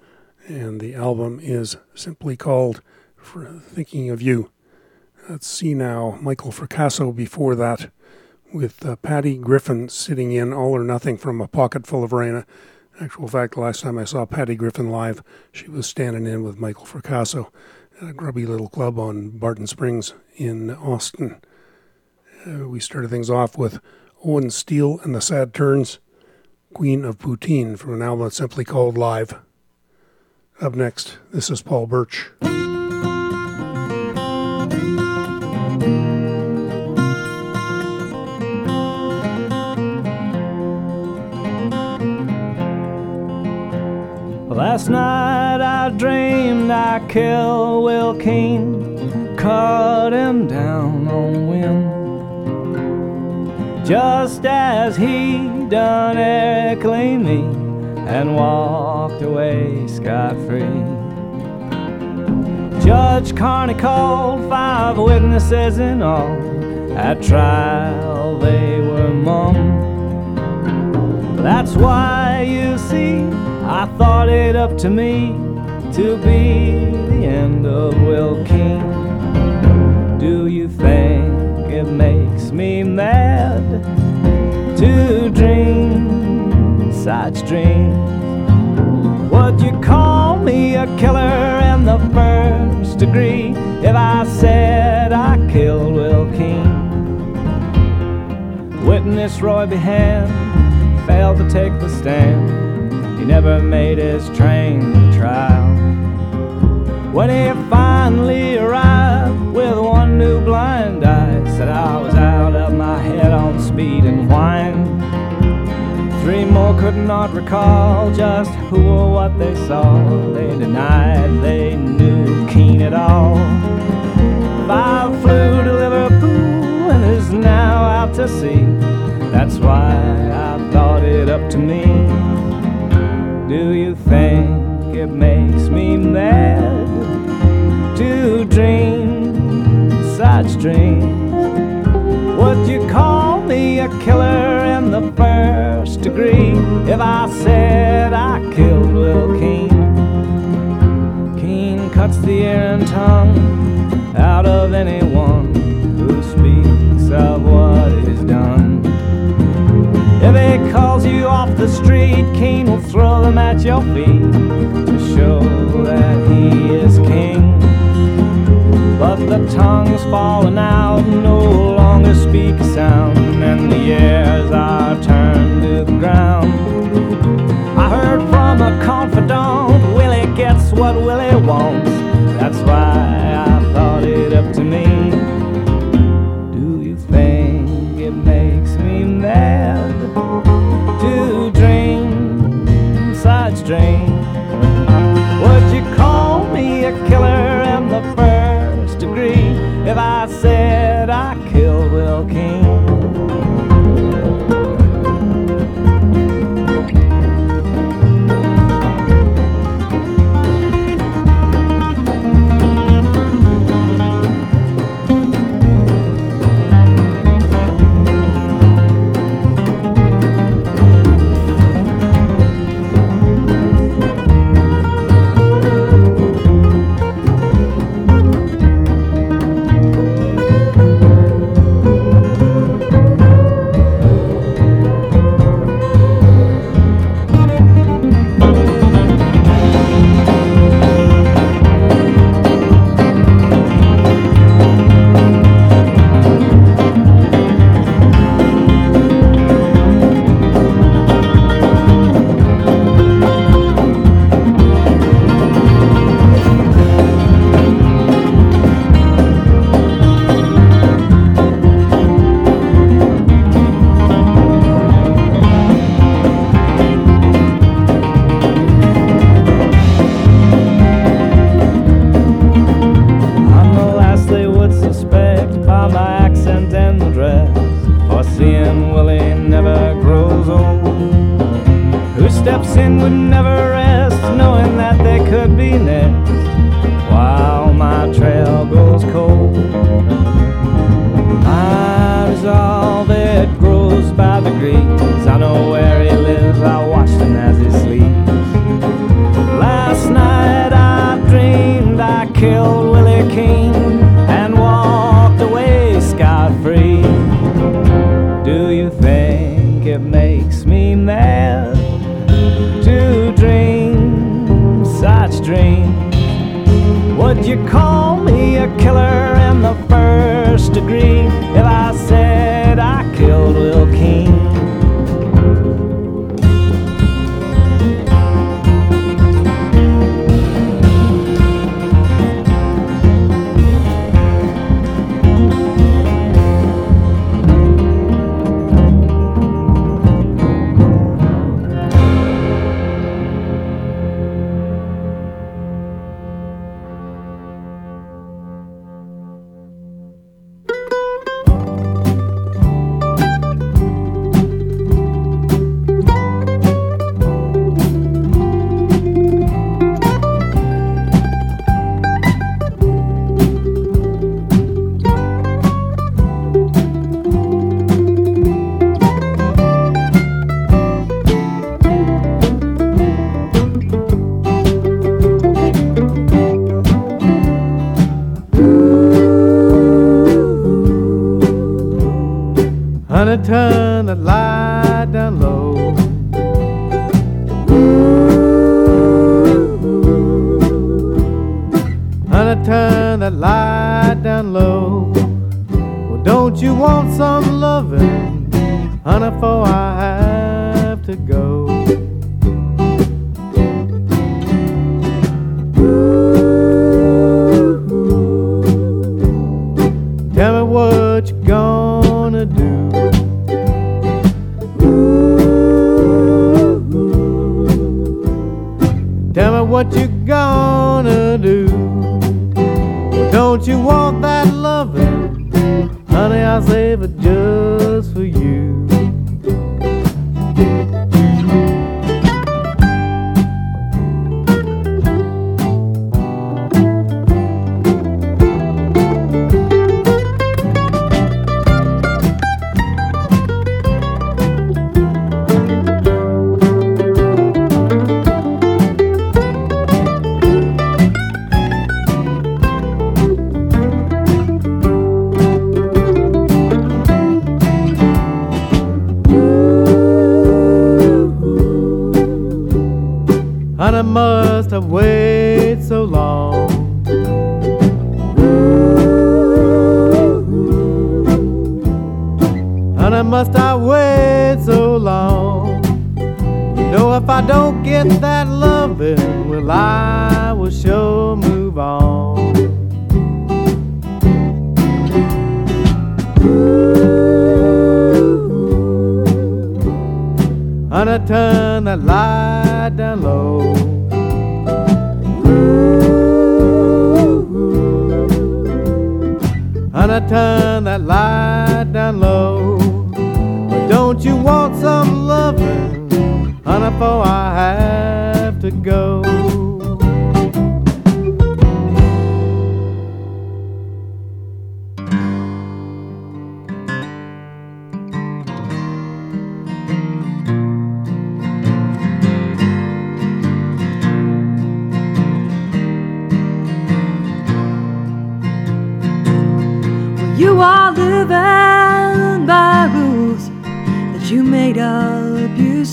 [SPEAKER 1] and the album is simply called For Thinking of You. Let's see now. Michael Fracasso before that, with uh, Patty Griffin sitting in All or Nothing from A Pocket Full of Rain. Actual fact, the last time I saw Patty Griffin live, she was standing in with Michael Fracasso at a grubby little club on Barton Springs in Austin. Uh, we started things off with Owen Steel and the Sad Turns, Queen of Poutine, from an album simply called Live. Up next, this is Paul Burch.
[SPEAKER 5] Last night I dreamed I killed Will King, cut him down on whim. Just as he done Eric me and walked away scot free. Judge Carney called five witnesses in all. At trial they were mum. That's why you see, I thought it up to me to be the end of Will King. Do you think it makes me mad to dream such dreams? Would you call me a killer in the first degree if I said I killed Will King? Witness Roy Behan failed to take the stand. He never made his train trial. When he finally arrived with one new blind eye, said I was out of my head on speed and wine. Three more could not recall just who or what they saw. They denied they knew Keen at all. Five flew to Liverpool and is now out to sea. That's why I thought it up to me. Do you think it makes me mad to dream would you call me a killer in the first degree if I said I killed Lil' Keen? Keen cuts the ear and tongue out of anyone who speaks of what is done. If he calls you off the street, Keen will throw them at your feet to show that he is king. But the tongue's fallen out, no longer speak a sound, and the ears are turned to the ground. I heard from a confidant, Willie gets what Willie wants. That's why I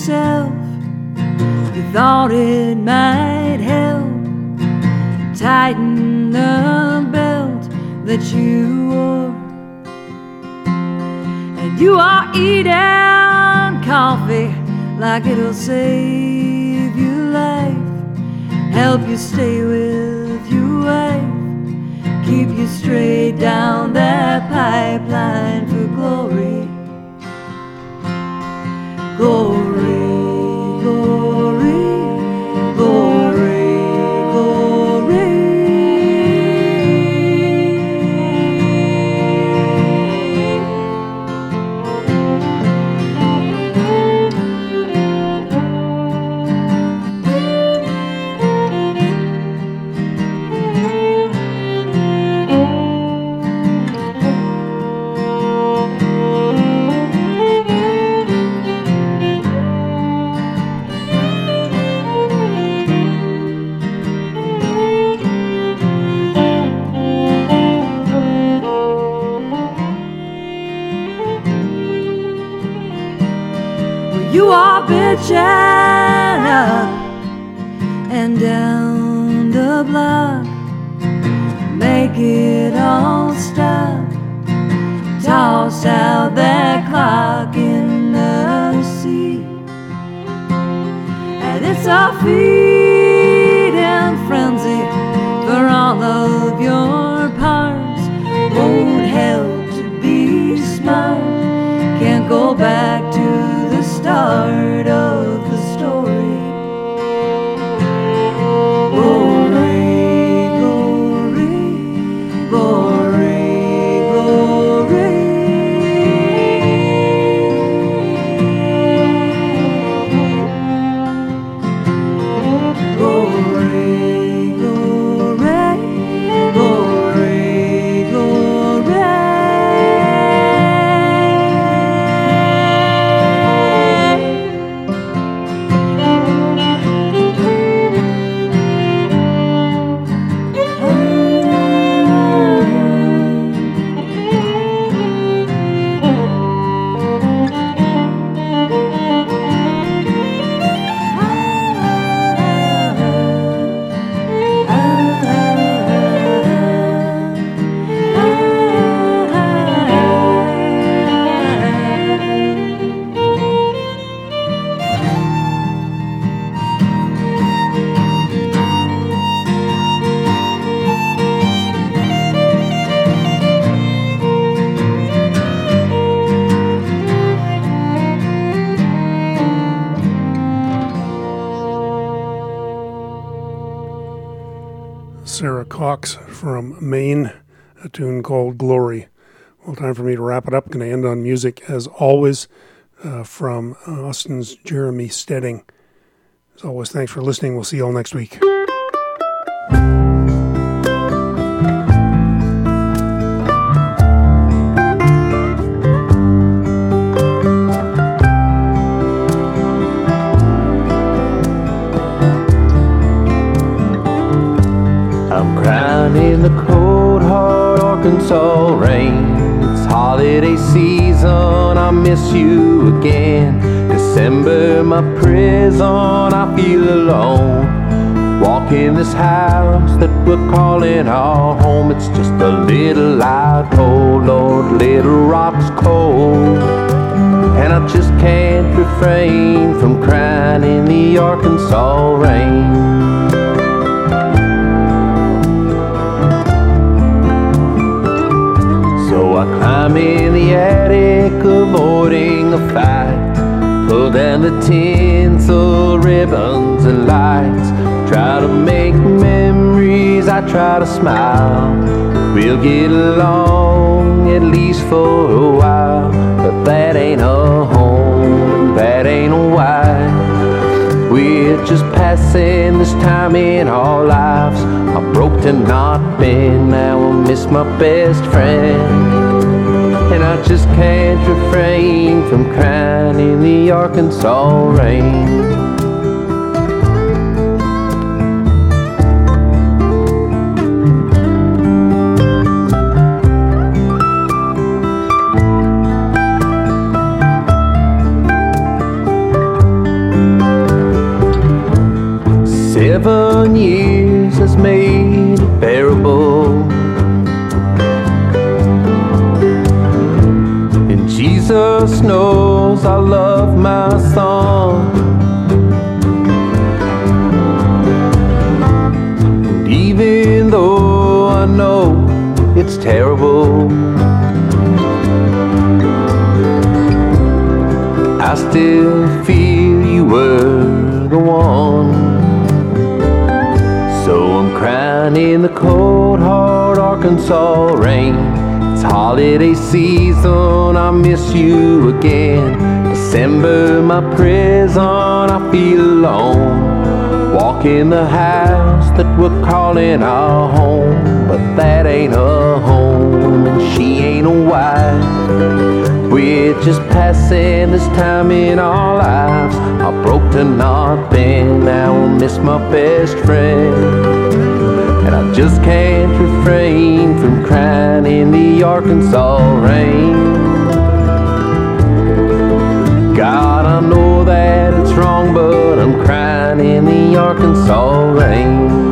[SPEAKER 4] yourself. You thought it might help tighten the belt that you wore. And you are eating coffee like it'll save your life, help you stay with your wife keep you straight down that pipeline for. Glory, glory, and down the block. Make it all stop. Toss out that clock in the sea. And it's a feeding frenzy for all of your parts. Won't help to be smart. Can't go back to the start
[SPEAKER 1] Maine, a tune called Glory. Well, time for me to wrap it up. Going to end on music as always uh, from Austin's Jeremy Steding. As always, thanks for listening. We'll see you all next week.
[SPEAKER 12] Holiday season, I miss you again. December, my prison, I feel alone. Walk in this house that we're calling our home. It's just a little loud, cold, Lord, little rock's cold. And I just can't refrain from crying in the Arkansas rain. So I climb in the attic, avoiding a fight. Pull down the tinsel ribbons and lights. Try to make memories, I try to smile. We'll get along at least for a while. But that ain't a home, that ain't a wife. We're just passing this time in our lives. I broke to not been, now I miss my best friend. And I just can't refrain from crying in the Arkansas rain. Knows I love my song. And even though I know it's terrible, I still feel you were the one. So I'm crying in the cold, hard Arkansas rain. It's holiday season, I miss you again. December, my prison, I feel alone. Walk in the house that we're calling our home, but that ain't a home, and she ain't a wife. We're just passing this time in our lives. I broke to nothing, now I miss my best friend. And I just can't refrain from crying in the Arkansas rain. But I'm crying in the Arkansas rain.